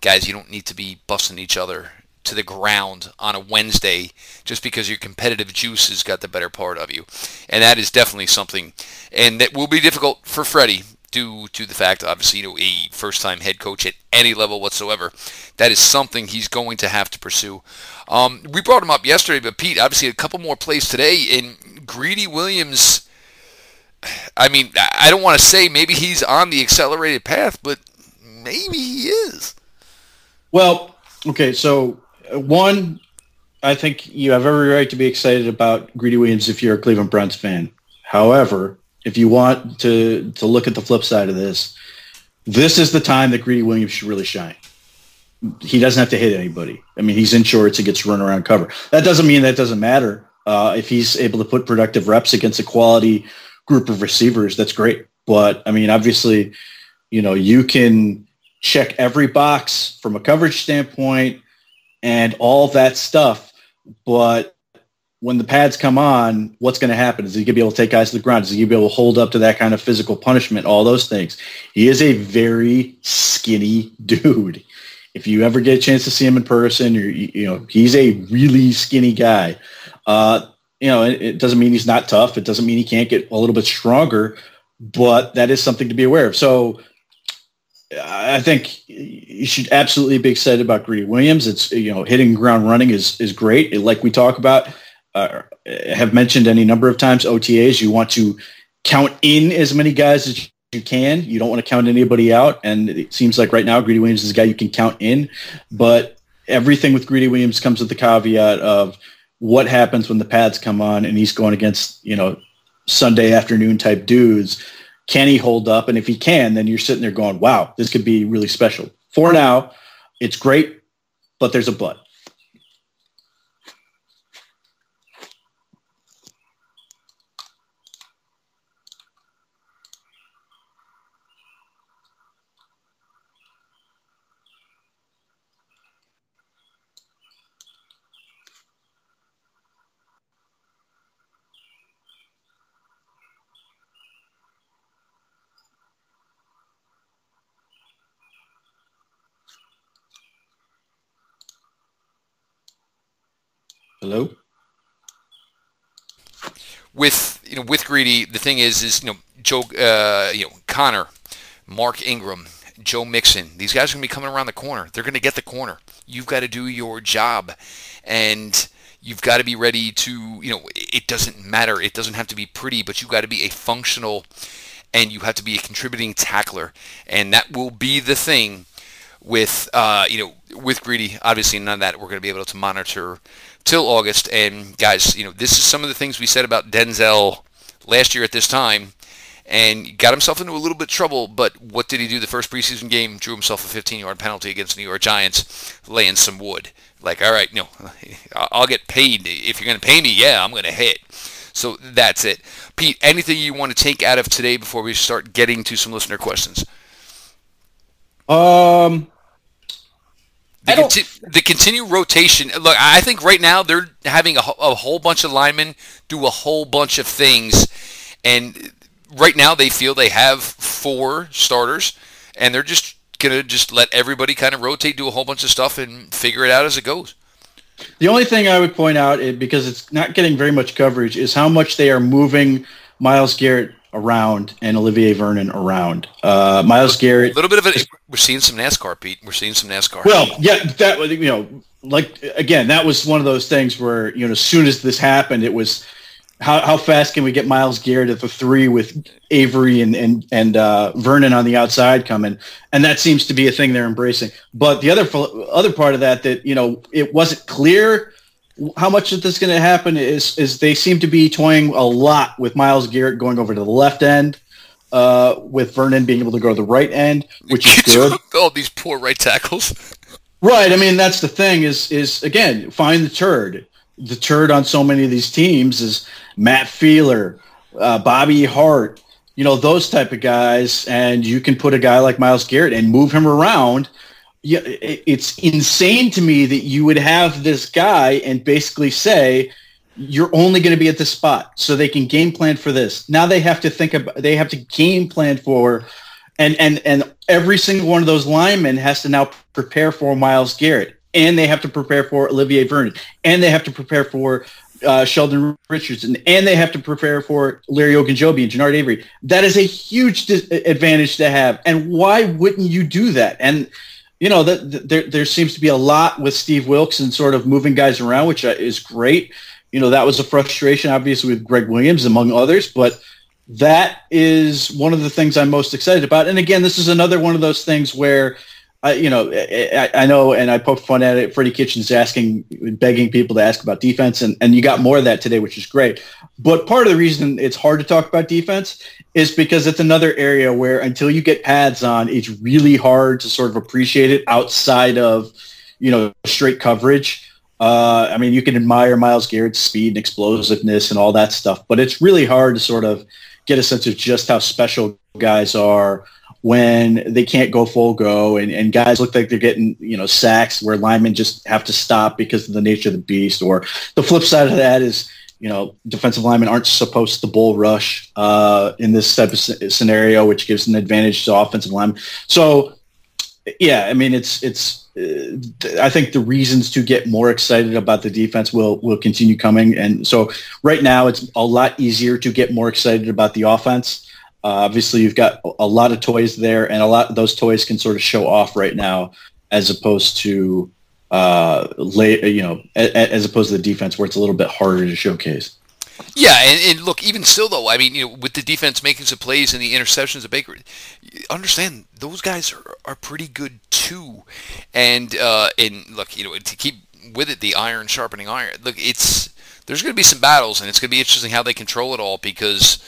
guys, you don't need to be busting each other to the ground on a Wednesday just because your competitive juice has got the better part of you. And that is definitely something, and that will be difficult for Freddie due to the fact, obviously, you know, a first-time head coach at any level whatsoever. That is something he's going to have to pursue. Um, we brought him up yesterday, but Pete, obviously, a couple more plays today, and Greedy Williams I mean, I don't want to say maybe he's on the accelerated path, but maybe he is. Well, okay, so uh, one, I think you have every right to be excited about Greedy Williams if you're a Cleveland Browns fan. However, if you want to to look at the flip side of this, this is the time that Greedy Williams should really shine. He doesn't have to hit anybody. I mean, he's in shorts. He gets run around cover. That doesn't mean that doesn't matter. Uh, if he's able to put productive reps against a quality group of receivers, that's great. But I mean, obviously, you know, you can check every box from a coverage standpoint and all that stuff. But when the pads come on, what's going to happen? Is he going to be able to take guys to the ground? Is he going to be able to hold up to that kind of physical punishment? All those things. He is a very skinny dude. If you ever get a chance to see him in person, you you know, he's a really skinny guy. Uh, you know, it, it doesn't mean he's not tough. It doesn't mean he can't get a little bit stronger, but that is something to be aware of. So I think you should absolutely be excited about Greedy Williams. It's you know hitting ground running is is great. Like we talk about, uh, have mentioned any number of times. OTAs you want to count in as many guys as you can. You don't want to count anybody out. And it seems like right now Greedy Williams is a guy you can count in. But everything with Greedy Williams comes with the caveat of what happens when the pads come on and he's going against, you know, Sunday afternoon type dudes. Can he hold up? And if he can, then you're sitting there going, wow, this could be really special. For now, it's great, but there's a but. Hello. With you know, with greedy, the thing is, is you know, Joe, uh, you know, Conner, Mark Ingram, Joe Mixon. These guys are to be coming around the corner. They're to get the corner. You've got to do your job, and you've got to be ready to. You know, it doesn't matter. It doesn't have to be pretty, but you've got to be a functional, and you have to be a contributing tackler, and that will be the thing with uh, you know with greedy. Obviously, none of that we're going to be able to monitor till August. And guys, you know this is some of the things we said about Denzel last year at this time, and got himself into a little bit of trouble. But what did he do the first preseason game? Drew himself a 15-yard penalty against the New York Giants, laying some wood. Like, all right, know, I'll get paid if you're going to pay me. Yeah, I'm going to hit. So that's it. Pete, anything you want to take out of today before we start getting to some listener questions? Um, the, conti- the continued rotation. Look, I think right now they're having a, a, whole bunch of linemen do a whole bunch of things, and right now they feel they have four starters, and they're just gonna just let everybody kind of rotate, do a whole bunch of stuff, and figure it out as it goes. The only thing I would point out, because it's not getting very much coverage, is how much they are moving Myles Garrett around and Olivier Vernon around. Uh, Myles Garrett. A little bit of it. We're seeing some NASCAR, Pete. We're seeing some NASCAR. Well, yeah, that was you know, like again, that was one of those things where you know, as soon as this happened, it was how how fast can we get Myles Garrett at the three with Avery and and and uh, Vernon on the outside coming, and that seems to be a thing they're embracing. But the other other part of that that you know it wasn't clear how much of this is going to happen is is they seem to be toying a lot with Myles Garrett going over to the left end, uh, with Vernon being able to go to the right end, which is good. All these poor right tackles. Right. I mean, that's the thing. Is is again find the turd. The turd on so many of these teams is Matt Feiler, uh, Bobby Hart. You know those type of guys, and you can put a guy like Miles Garrett and move him around yeah, it's insane to me that you would have this guy and basically say you're only going to be at this spot so they can game plan for this. Now they have to think about they have to game plan for and and and every single one of those linemen has to now prepare for Myles Garrett and they have to prepare for Olivier Vernon and they have to prepare for uh, Sheldon Richardson and they have to prepare for Larry Ogunjobi and Genard Avery. That is a huge dis- advantage to have. And why wouldn't you do that? And you know, that there there seems to be a lot with Steve Wilks and sort of moving guys around, which uh, is great. You know, that was a frustration, obviously, with Gregg Williams, among others, but that is one of the things I'm most excited about. And again, this is another one of those things where I, you know, I, I, know, and I poked fun at it. Freddie Kitchens asking, begging people to ask about defense, and, and you got more of that today, which is great. But part of the reason it's hard to talk about defense is because it's another area where until you get pads on, it's really hard to sort of appreciate it outside of, you know, straight coverage. Uh, I mean, you can admire Myles Garrett's speed and explosiveness and all that stuff, but it's really hard to sort of get a sense of just how special guys are when they can't go full go and, and guys look like they're getting, you know, sacks where linemen just have to stop because of the nature of the beast. Or the flip side of that is, you know, defensive linemen aren't supposed to bull rush uh, in this type of scenario, which gives an advantage to offensive linemen. So, yeah, I mean, it's it's. Uh, I think the reasons to get more excited about the defense will will continue coming, and so right now it's a lot easier to get more excited about the offense. Uh, obviously, you've got a lot of toys there, and a lot those toys can sort of show off right now, as opposed to uh, lay, you know, as opposed to the defense where it's a little bit harder to showcase. Yeah, and, and, look, even still though, I mean, you know, with the defense making some plays and the interceptions of Baker, understand those guys are, are pretty good too. And uh, and look, you know, to keep with it, the iron sharpening iron. Look, it's there's going to be some battles, and it's going to be interesting how they control it all because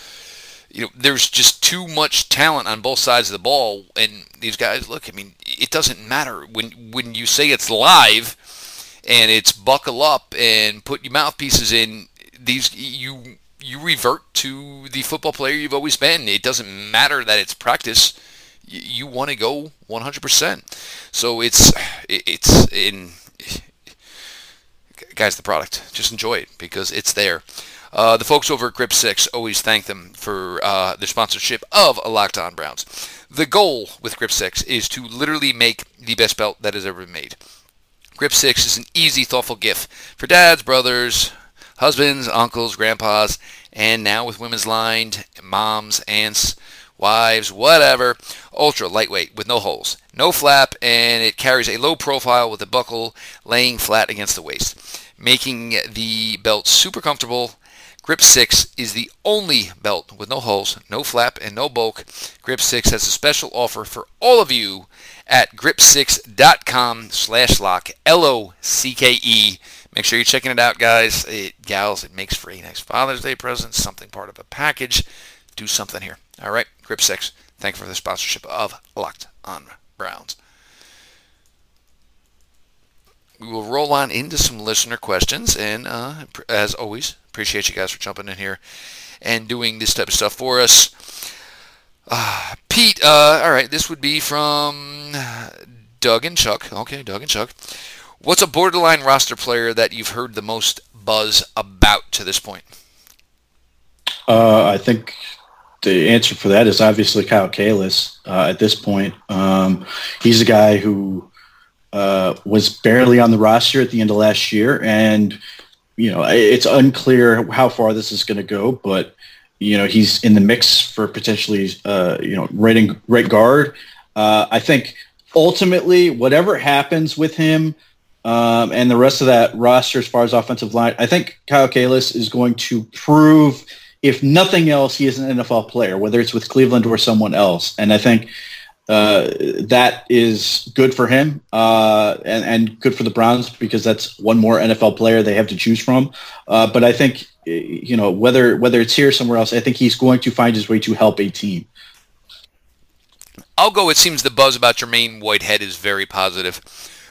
you know, there's just too much talent on both sides of the ball, and these guys. Look, I mean, it doesn't matter when when you say it's live, and it's buckle up and put your mouthpieces in. These you you revert to the football player you've always been. It doesn't matter that it's practice. You, want to go 100%. So it's it's in guys the product. Just enjoy it because it's there. Uh, the folks over at Grip 6 always thank them for uh, their sponsorship of Locked On Browns. The goal with Grip 6 is to literally make the best belt that has ever been made. Grip 6 is an easy, thoughtful gift for dads, brothers, husbands, uncles, grandpas, and now with women's lined, moms, aunts, wives, whatever. Ultra lightweight with no holes, no flap, and it carries a low profile with the buckle laying flat against the waist, making the belt super comfortable Grip 6 is the only belt with no holes, no flap, and no bulk. Grip 6 has a special offer for all of you at grip6.com slash lock, L-O-C-K-E. Make sure you're checking it out, guys. It, gals, it makes for a nice Father's Day present, something part of a package do something here. All right, Grip Six. Thank you for the sponsorship of Locked On Browns. We will roll on into some listener questions, and uh, as always, appreciate you guys for jumping in here and doing this type of stuff for us. Uh, Pete, uh, all right, this would be from Doug and Chuck. Okay, Doug and Chuck. What's a borderline roster player that you've heard the most buzz about to this point? Uh, I think the answer for that is obviously Kyle Kalis uh, at this point. Um, he's a guy who uh, was barely on the roster at the end of last year, and you know it's unclear how far this is going to go, but you know he's in the mix for potentially uh, you know right, in, right guard. Uh, I think ultimately, whatever happens with him um, and the rest of that roster as far as offensive line, I think Kyle Kalis is going to prove – if nothing else, he is an NFL player, whether it's with Cleveland or someone else. And I think uh, that is good for him uh, and, and, good for the Browns because that's one more NFL player they have to choose from. Uh, but I think you know whether whether it's here or somewhere else, I think he's going to find his way to help a team. I'll go. It seems the buzz about Jermaine Whitehead is very positive.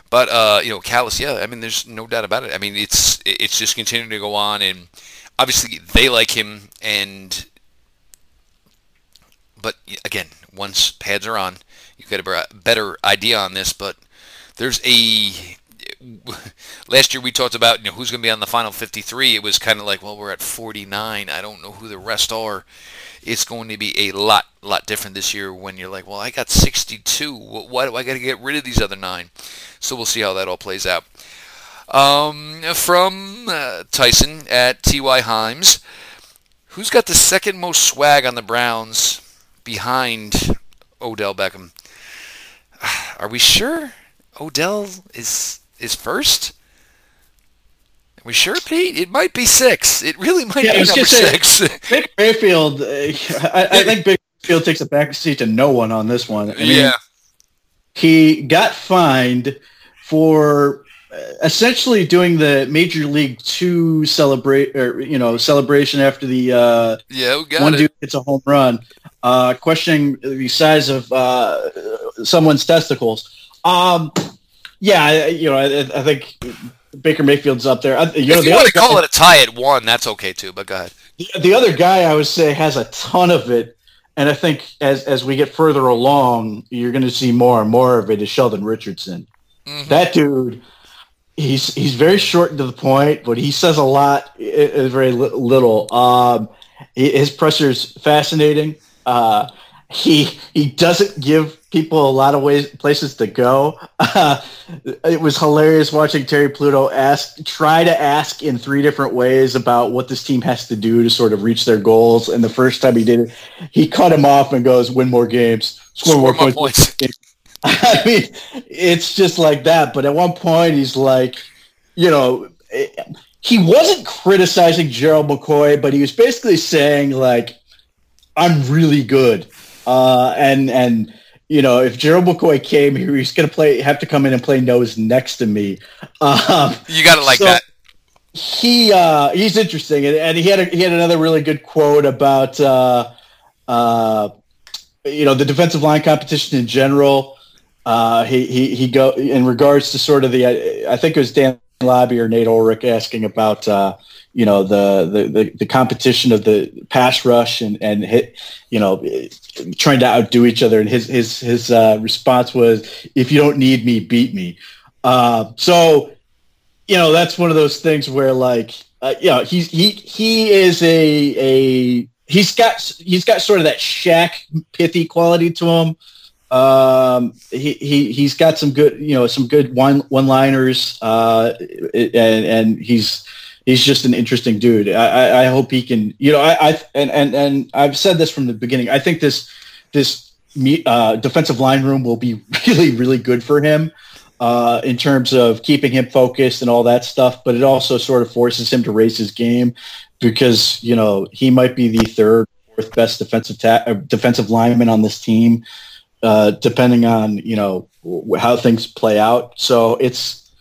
But uh, you know, Kalis, yeah, I mean, there's no doubt about it. I mean, it's it's just continuing to go on, and obviously they like him, and but again, once pads are on, you get a better idea on this. But there's a last year we talked about you know who's going to be on the final 53. It was kind of like, well, we're at 49. I don't know who the rest are. It's going to be a lot, lot different this year when you're like, well, I got 62. Why do I got to get rid of these other nine? So we'll see how that all plays out. Um, from uh, Tyson at T.Y. Himes. Who's got the second most swag on the Browns behind Odell Beckham? Are we sure Odell is is first? Are we sure, Pete? It might be six. It really might yeah, be number say, six. Baker Mayfield, uh, I, I, think Baker Mayfield takes a back seat to no one on this one. I mean, yeah. He got fined for essentially doing the Major League Two celebrate or you know celebration after the uh, yeah one it. dude hits a home run, uh, questioning the size of uh, someone's testicles. Um, yeah, you know, I, I, think Baker Mayfield's up there. You know, if you want to call it a tie at one, that's okay too. But go ahead. The, the other guy I would say has a ton of it. And I think as as we get further along, you're going to see more and more of it. Is Sheldon Richardson? Mm-hmm. That dude, he's he's very short and to the point, but he says a lot, very little. Um, his is fascinating. Uh, he he doesn't give people a lot of ways places to go. Uh, it was hilarious watching Terry Pluto ask try to ask in three different ways about what this team has to do to sort of reach their goals. And the first time he did it, he cut him off and goes, "Win more games, score, score more, more points." points. I mean, it's just like that. But at one point, he's like, you know, he wasn't criticizing Gerald McCoy, but he was basically saying like, "I'm really good," uh, and and you know, if Gerald McCoy came here, he's going to play, have to come in and play nose next to me. Um, you got to like so that. He uh, he's interesting, and, and, he had a, he had another really good quote about uh, uh, you know the defensive line competition in general. Uh, he he he go in regards to sort of the I think it was Dan Labbe or Nate Ulrich asking about uh, you know the, the, the the competition of the pass rush and and hit you know trying to outdo each other. And his his his uh, response was if you don't need me beat me. Uh, so you know that's one of those things where like uh, you know he's he he is a a he's got he's got sort of that Shaq pithy quality to him um, he, he he's got some good you know some good one one liners uh, and and he's he's just an interesting dude. I, I hope he can you know I, I and, and and I've said this from the beginning. I think this this uh, defensive line room will be really really good for him. Uh, in terms of keeping him focused and all that stuff, but it also sort of forces him to raise his game because you know he might be the third, fourth best defensive ta- uh, defensive lineman on this team uh, depending on you know how things play out. So it's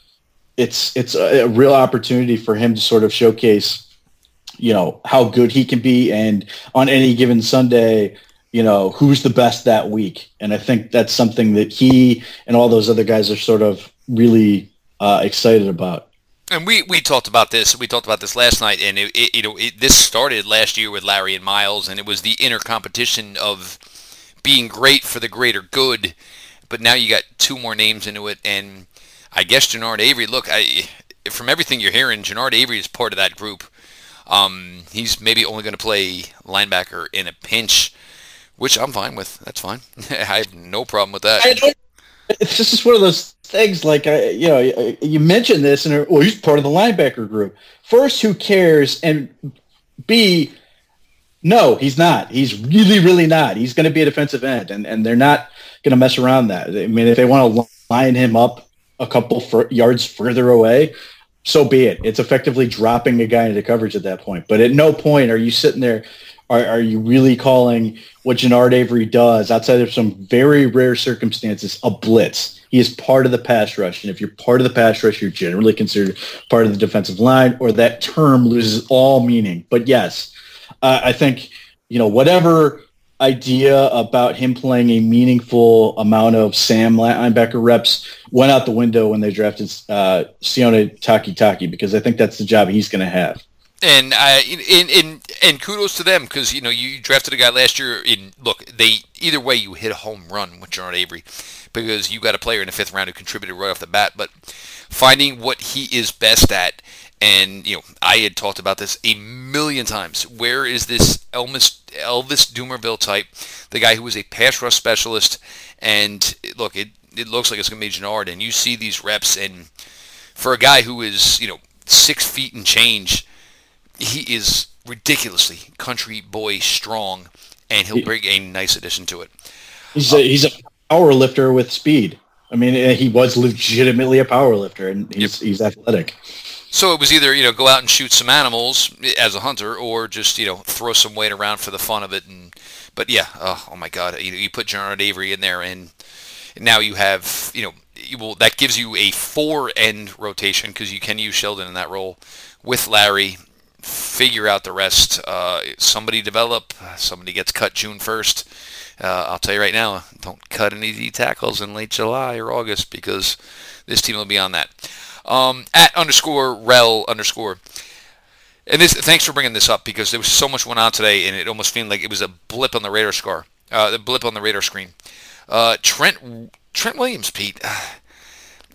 it's it's a, real opportunity for him to sort of showcase you know, how good he can be and on any given Sunday, you know, who's the best that week. And I think that's something that he and all those other guys are sort of really uh, excited about. And we, we talked about this. We talked about this last night, and it, it you know it, this started last year with Larry and Miles, and it was the inner competition of being great for the greater good. But now you got two more names into it, and I guess Genard Avery. Look, I from everything you're hearing, Genard Avery is part of that group. Um, he's maybe only going to play linebacker in a pinch, which I'm fine with. That's fine. I have no problem with that. It's just one of those things. Like I, you know, you mentioned this, and well, he's part of the linebacker group. First, who cares? And B, no, he's not. He's really, really not. He's going to be a defensive end, and and they're not going to mess around that. I mean, if they want to line him up a couple yards further away, so be it. It's effectively dropping a guy into coverage at that point. But at no point are you sitting there, are, are you really calling what Genard Avery does outside of some very rare circumstances a blitz? He is part of the pass rush. And if you're part of the pass rush, you're generally considered part of the defensive line or that term loses all meaning. But yes, uh, I think, you know, whatever idea about him playing a meaningful amount of Sam linebacker reps went out the window when they drafted uh, Sione Takitaki because I think that's the job he's going to have. And uh, in, in and kudos to them because you know you drafted a guy last year. In look, they either way you hit a home run with John Avery because you got a player in the fifth round who contributed right off the bat. But finding what he is best at and you know, I had talked about this a million times. Where is this Elvis Elvis Dumervil type, the guy who was a pass rush specialist? And look, it it looks like it's going to be Genard, and you see these reps, and for a guy who is you know six feet and change, he is ridiculously country boy strong, and he'll bring a nice addition to it. He's a, he's a power lifter with speed. I mean, he was legitimately a power lifter, and he's yep. he's athletic. So it was either you know go out and shoot some animals as a hunter, or just you know throw some weight around for the fun of it. And but yeah, oh, oh my God, you, you put Genard Avery in there, and now you have you know you will that gives you a four end rotation because you can use Sheldon in that role with Larry. Figure out the rest. Uh, somebody develop. Somebody gets cut June first. Uh, I'll tell you right now, don't cut any D tackles in late July or August because this team will be on that um, at underscore rel underscore. And this, thanks for bringing this up because there was so much went on today, and it almost seemed like it was a blip on the radar scar, uh, the blip on the radar screen. Uh, Trent Trent Williams, Pete.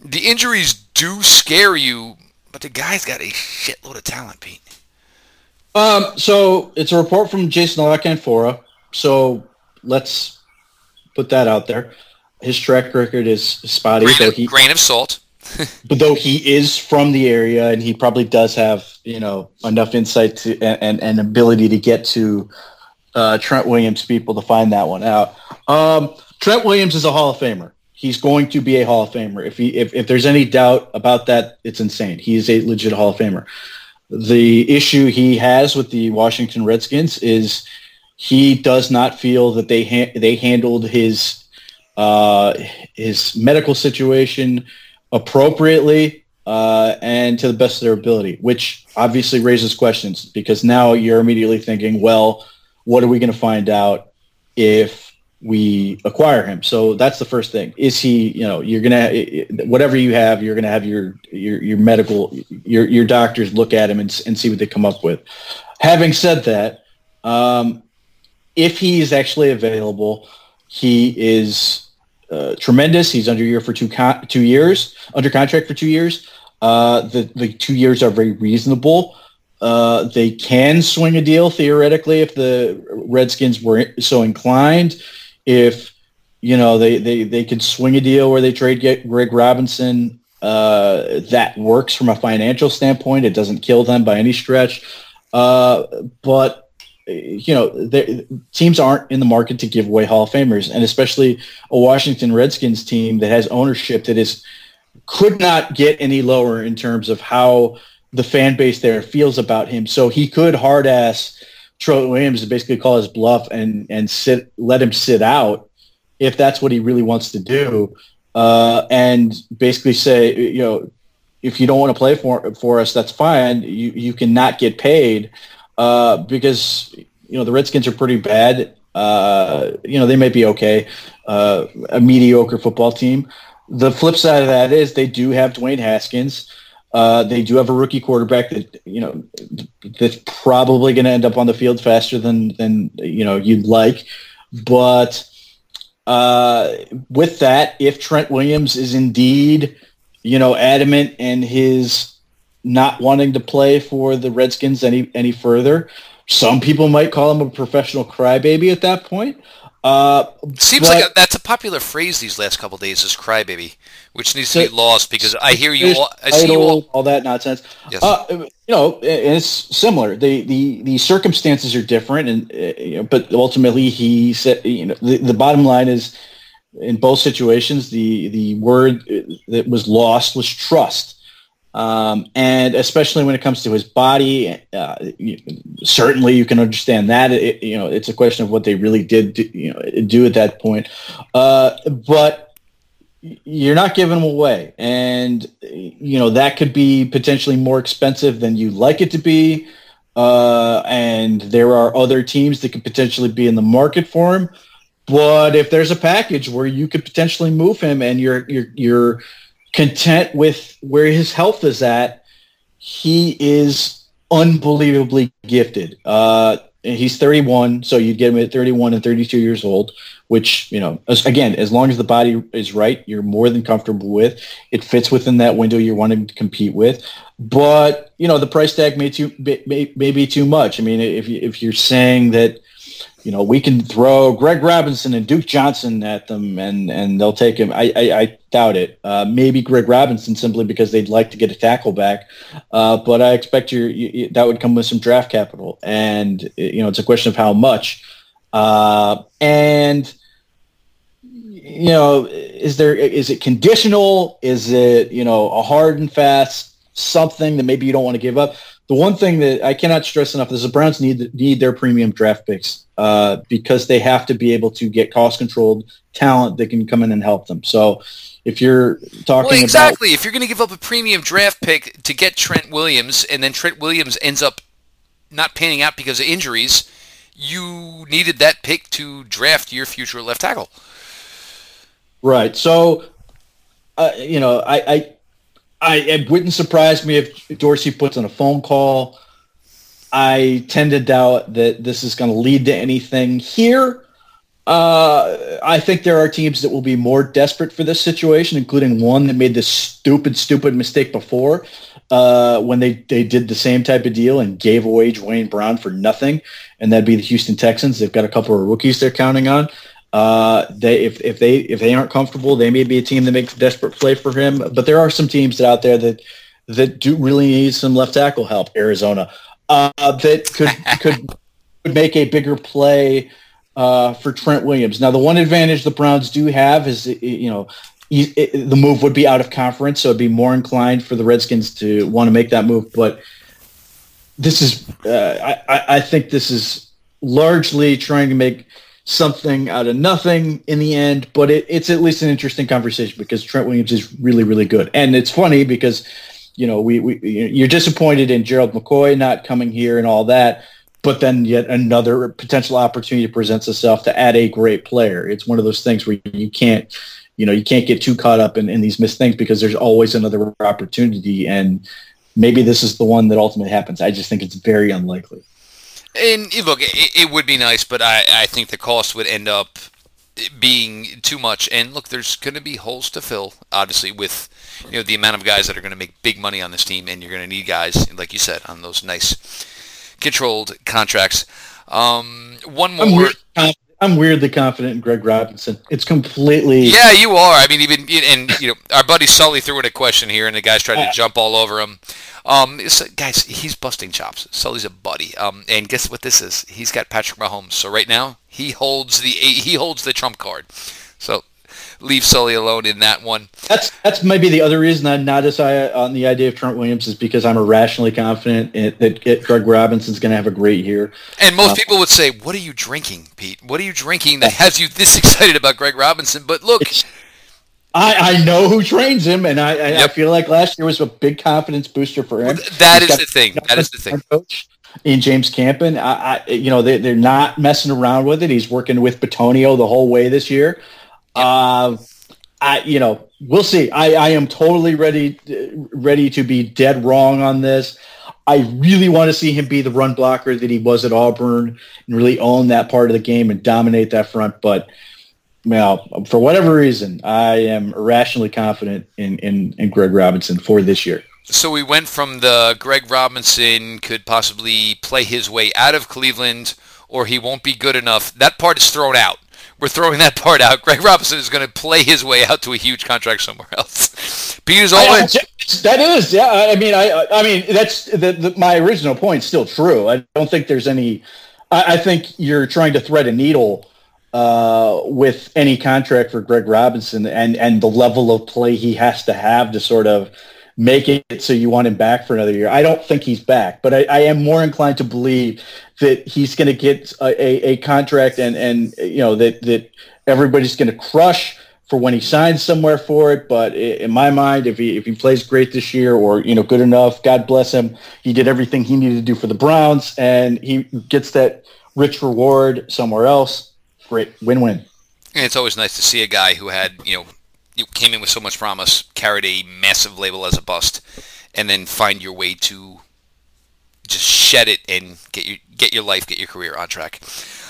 The injuries do scare you, but the guy's got a shitload of talent, Pete. Um, so it's a report from Jason La So let's put that out there. His track record is spotty. Grain, of, he, grain of salt. but though he is from the area and he probably does have you know enough insight to and, and ability to get to uh, Trent Williams people to find that one out. Um, Trent Williams is a Hall of Famer. He's going to be a Hall of Famer. If he if, if there's any doubt about that, it's insane. He is a legit Hall of Famer. The issue he has with the Washington Redskins is he does not feel that they ha- they handled his uh, his medical situation appropriately uh, and to the best of their ability, which obviously raises questions because now you're immediately thinking, well, what are we going to find out if we acquire him? So that's the first thing. Is he, you know, you're going to, whatever you have, you're going to have your, your, your medical, your, your doctors look at him and, and see what they come up with. Having said that, um, if he is actually available, he is uh, tremendous. He's under year for two con- two years, under contract for two years. Uh, the the two years are very reasonable. Uh, they can swing a deal theoretically if the Redskins were so inclined. If you know they they they could swing a deal where they trade get Greg Robinson. Uh, that works from a financial standpoint. It doesn't kill them by any stretch. Uh, but you know, teams aren't in the market to give away Hall of Famers, and especially a Washington Redskins team that has ownership that is could not get any lower in terms of how the fan base there feels about him. So he could hard ass Trent Williams to basically call his bluff and and sit let him sit out if that's what he really wants to do, uh, and basically say you know if you don't want to play for for us, that's fine. You you cannot get paid uh, because you know the Redskins are pretty bad. Uh, you know they might be okay, uh, a mediocre football team. The flip side of that is they do have Dwayne Haskins. Uh, they do have a rookie quarterback that you know that's probably going to end up on the field faster than than you know you'd like, but uh, with that, if Trent Williams is indeed you know adamant and his not wanting to play for the Redskins any any further, some people might call him a professional crybaby at that point. Uh, Seems but, like a, that's a popular phrase these last couple days is crybaby, which needs to be lost because I hear you all, I see you all, all that nonsense. Yes. Uh, you know, and it's similar. The, the, the circumstances are different, and uh, but ultimately he said, you know, the, the bottom line is in both situations, the the word that was lost was trust. Um, and especially when it comes to his body, uh, certainly you can understand that. It, you know, it's a question of what they really did, do, you know, do at that point. Uh, but you're not giving him away, and you know that could be potentially more expensive than you like it to be. Uh, and there are other teams that could potentially be in the market for him. But if there's a package where you could potentially move him, and you're you're you're content with where his health is at, he is unbelievably gifted. Uh, he's 31, so you'd get him at 31 and 32 years old, which, you know, as, again, as long as the body is right, you're more than comfortable with. It fits within that window you're wanting to compete with. But, you know, the price tag may, too, may, may be too much. I mean, if, if you're saying that – you know, we can throw Greg Robinson and Duke Johnson at them, and and they'll take him. I I, I doubt it. Uh, maybe Greg Robinson simply because they'd like to get a tackle back, uh, but I expect you, you, that would come with some draft capital, and you know, it's a question of how much. Uh, and you know, is there is it conditional? Is it you know a hard and fast something that maybe you don't want to give up? The one thing that I cannot stress enough is the Browns need need their premium draft picks uh, because they have to be able to get cost controlled talent that can come in and help them. So if you're talking well, exactly. About, if you're going to give up a premium draft pick to get Trent Williams, and then Trent Williams ends up not panning out because of injuries, you needed that pick to draft your future left tackle. Right. So, uh, you know, I, I, I, it wouldn't surprise me if Dorsey puts in a phone call I tend to doubt that this is going to lead to anything here. Uh, I think there are teams that will be more desperate for this situation, including one that made this stupid, stupid mistake before uh, when they, they did the same type of deal and gave away Duane Brown for nothing, and that'd be the Houston Texans. They've got a couple of rookies they're counting on. Uh, they if, if they if they aren't comfortable, they may be a team that makes a desperate play for him. But there are some teams out there that that do really need some left tackle help. Arizona, uh, that could could make a bigger play uh, for Trent Williams. Now, the one advantage the Browns do have is you know the move would be out of conference, so it'd be more inclined for the Redskins to want to make that move. But this is, uh, I, I think, this is largely trying to make something out of nothing in the end. But it, it's at least an interesting conversation because Trent Williams is really, really good, and it's funny because you know, we, we you're disappointed in Gerald McCoy not coming here and all that, but then yet another potential opportunity presents itself to add a great player. It's one of those things where you can't, you know, you can't get too caught up in, in these missed things because there's always another opportunity, and maybe this is the one that ultimately happens. I just think it's very unlikely. And look, it, it would be nice, but I, I think the cost would end up being too much. And look, there's going to be holes to fill, obviously, with you know the amount of guys that are going to make big money on this team, and you're going to need guys, like you said, on those nice controlled contracts. Um, one more. I'm, weird, I'm, weirdly confident in Greg Robinson. It's completely. Yeah, you are. I mean, even and you know, our buddy Sully threw in a question here, and the guys tried to jump all over him. Um, so guys, he's busting chops. Sully's a buddy. Um, and guess what this is? He's got Patrick Mahomes. So right now, he holds the he holds the trump card. So leave Sully alone in that one. That's that's maybe the other reason I'm not as high on the idea of Trent Williams is because I'm irrationally confident that Greg Robinson's going to have a great year. And most uh, people would say, "What are you drinking, Pete? What are you drinking that has you this excited about Greg Robinson?" But look. I, I know who trains him, and I, yep. I feel like last year was a big confidence booster for him. That He's is the thing. That is the thing. Coach. in James Campen. I, I you know, they, they're not messing around with it. He's working with Bitonio the whole way this year. Uh, I, you know, we'll see. I, I am totally ready, ready to be dead wrong on this. I really want to see him be the run blocker that he was at Auburn and really own that part of the game and dominate that front. But well, for whatever reason, I am irrationally confident in, in, in Greg Robinson for this year. So we went from the Greg Robinson could possibly play his way out of Cleveland or he won't be good enough. That part is thrown out. We're throwing that part out. Greg Robinson is going to play his way out to a huge contract somewhere else. Peter's always that is yeah. I mean, I I mean that's the, the, my original point is still true. I don't think there's any. I, I think you're trying to thread a needle uh, with any contract for Greg Robinson and and the level of play he has to have to sort of make it so you want him back for another year. I don't think he's back, but I, I am more inclined to believe that he's going to get a, a, a, contract and, and, you know, that, that everybody's going to crush for when he signs somewhere for it. But in my mind, if he, if he plays great this year or, you know, good enough, God bless him. He did everything he needed to do for the Browns and he gets that rich reward somewhere else. Great win-win. And it's always nice to see a guy who had, you know, came in with so much promise, carried a massive label as a bust, and then find your way to just shed it and get your get your life, get your career on track.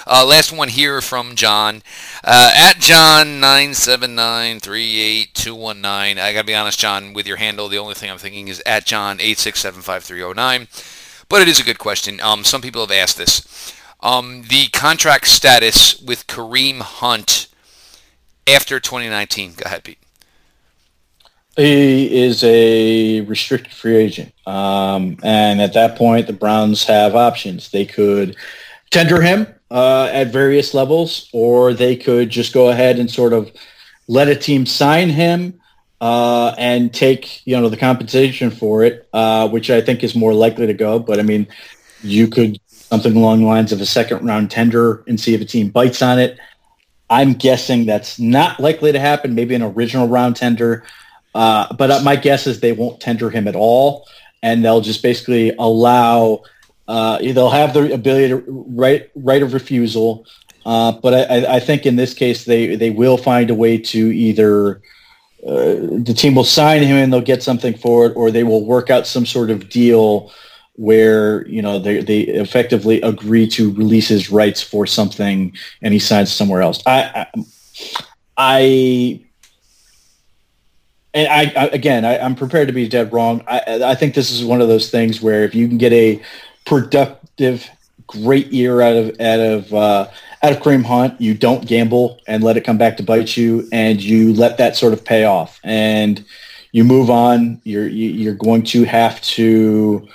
Uh, last one here from John uh, at John nine seven nine three eight two one nine. I gotta be honest, John, with your handle, the only thing I'm thinking is at John eight six seven five three zero nine. But it is a good question. Um, some people have asked this. Um, the contract status with Kareem Hunt after 2019? Go ahead, Pete. He is a restricted free agent. Um, and at that point, the Browns have options. They could tender him uh, at various levels, or they could just go ahead and sort of let a team sign him uh, and take, you know, the compensation for it, uh, which I think is more likely to go. But I mean, you could something along the lines of a second round tender and see if a team bites on it. I'm guessing that's not likely to happen. Maybe an original round tender, uh, but uh, my guess is they won't tender him at all, and they'll just basically allow. Uh, they'll have the ability to right right of refusal, uh, but I, I, think in this case they they will find a way to either. Uh, the team will sign him and they'll get something for it, or they will work out some sort of deal where you know they they effectively agree to release his rights for something and he signs somewhere else. I I, I and I, I again I, am prepared to be dead wrong. I I think this is one of those things where if you can get a productive great year out of out of uh, out of Kareem Hunt, you don't gamble and let it come back to bite you, and you let that sort of pay off, and you move on. You're you're going to have to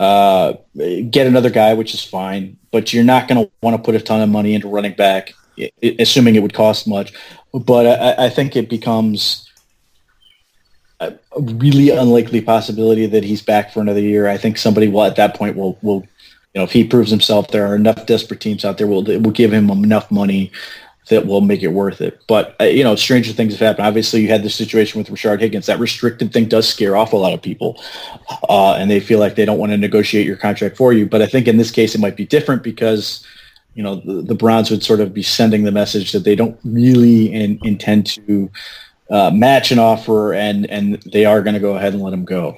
uh, get another guy, which is fine, but you're not going to want to put a ton of money into running back, assuming it would cost much. But I, I think it becomes a really unlikely possibility that he's back for another year. I think somebody will at that point will will you know if he proves himself, there are enough desperate teams out there will will give him enough money that will make it worth it. But uh, you know, stranger things have happened. Obviously, you had the situation with Rashard Higgins. That restricted thing does scare off a lot of people, uh, and they feel like they don't want to negotiate your contract for you. But I think in this case, it might be different because you know the, the Browns would sort of be sending the message that they don't really in, intend to uh, match an offer, and and they are going to go ahead and let him go.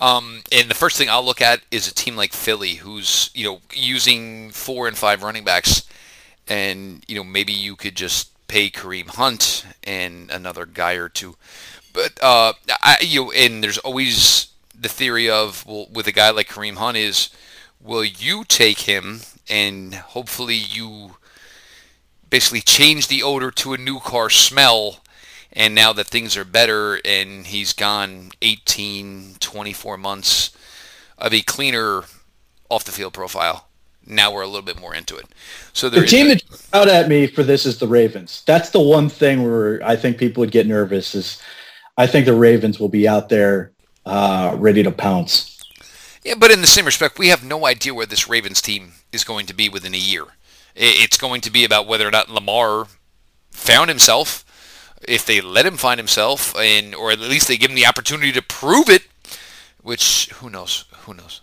Um, and the first thing I'll look at is a team like Philly, who's you know using four and five running backs and you know maybe you could just pay Kareem Hunt and another guy or two. But uh, I, you know, and there's always the theory of well, with a guy like Kareem Hunt is, will you take him and hopefully you basically change the odor to a new car smell and now that things are better and he's gone 18 24 months of a cleaner off the field profile now we're a little bit more into it. So the team that out at me for this is the Ravens. That's the one thing where I think people would get nervous. Is I think the Ravens will be out there uh, ready to pounce. Yeah, but in the same respect, we have no idea where this Ravens team is going to be within a year. It's going to be about whether or not Lamar found himself, if they let him find himself, and or at least they give him the opportunity to prove it. Which who knows? who knows?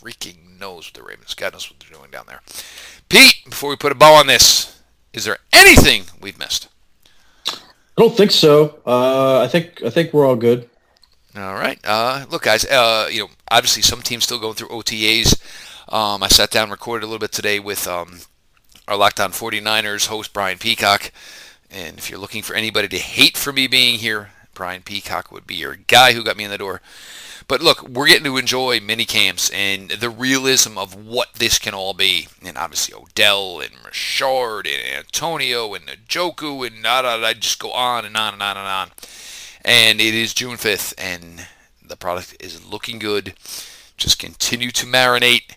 Freaking knows what the Ravens? God knows what they're doing down there. Pete, before we put a bow on this, is there anything we've missed? I don't think so. Uh, I think I think we're all good. All right. Uh, look, guys. Uh, you know, obviously some teams still going through OTAs. Um, I sat down, recorded a little bit today with um, our Locked On 49ers host Brian Peacock. And if you're looking for anybody to hate for me being here, Brian Peacock would be your guy who got me in the door. But look, we're getting to enjoy mini camps and the realism of what this can all be. And obviously Odell and Richard and Antonio and Njoku and da da da. Just go on and on and on and on. And it is June 5th, and the product is looking good. Just continue to marinate,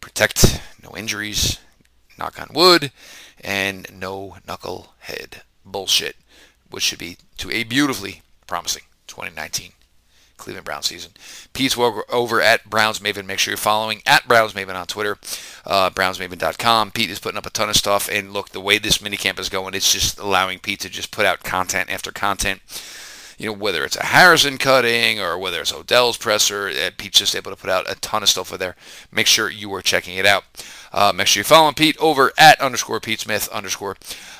protect, no injuries, knock on wood, and no knucklehead bullshit, which should be to a beautifully promising 2019 Cleveland Brown season. Pete's over at Browns Maven. Make sure you're following at Browns Maven on Twitter, uh, brownsmaven.com. Pete is putting up a ton of stuff, and look, the way this minicamp is going, it's just allowing Pete to just put out content after content. You know, whether it's a Harrison cutting or whether it's Odell's presser, uh, Pete's just able to put out a ton of stuff over there. Make sure you are checking it out. Uh, make sure you're following Pete over at underscore Pete Smith underscore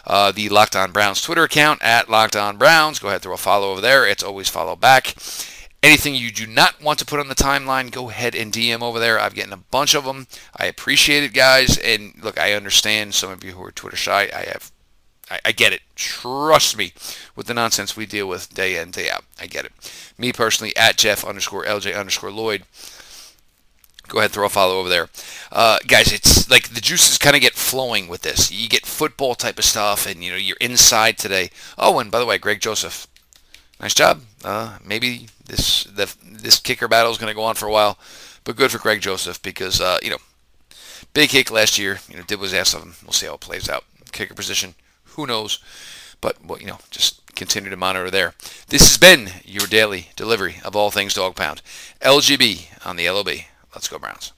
uh, the Locked On Browns Twitter account at Locked On Browns. Go ahead, throw a follow over there. It's always follow back. Anything you do not want to put on the timeline, go ahead and DM over there. I've gotten a bunch of them. I appreciate it, guys. And look, I understand some of you who are Twitter shy. I have, I, I get it. Trust me with the nonsense we deal with day in, day out. I get it. Me personally, at Jeff underscore LJ underscore Lloyd. Go ahead, throw a follow over there. Uh, guys, it's like the juices kind of get flowing with this. You get football type of stuff, and you know you're inside today. Oh, and by the way, Greg Joseph, nice job. Uh, maybe this the, this kicker battle is going to go on for a while, but good for Greg Joseph because uh, you know big kick last year. You know did was asked of him. We'll see how it plays out. Kicker position, who knows? But well, you know just continue to monitor there. This has been your daily delivery of all things Dog Pound. LGB on the LOB. Let's go Browns.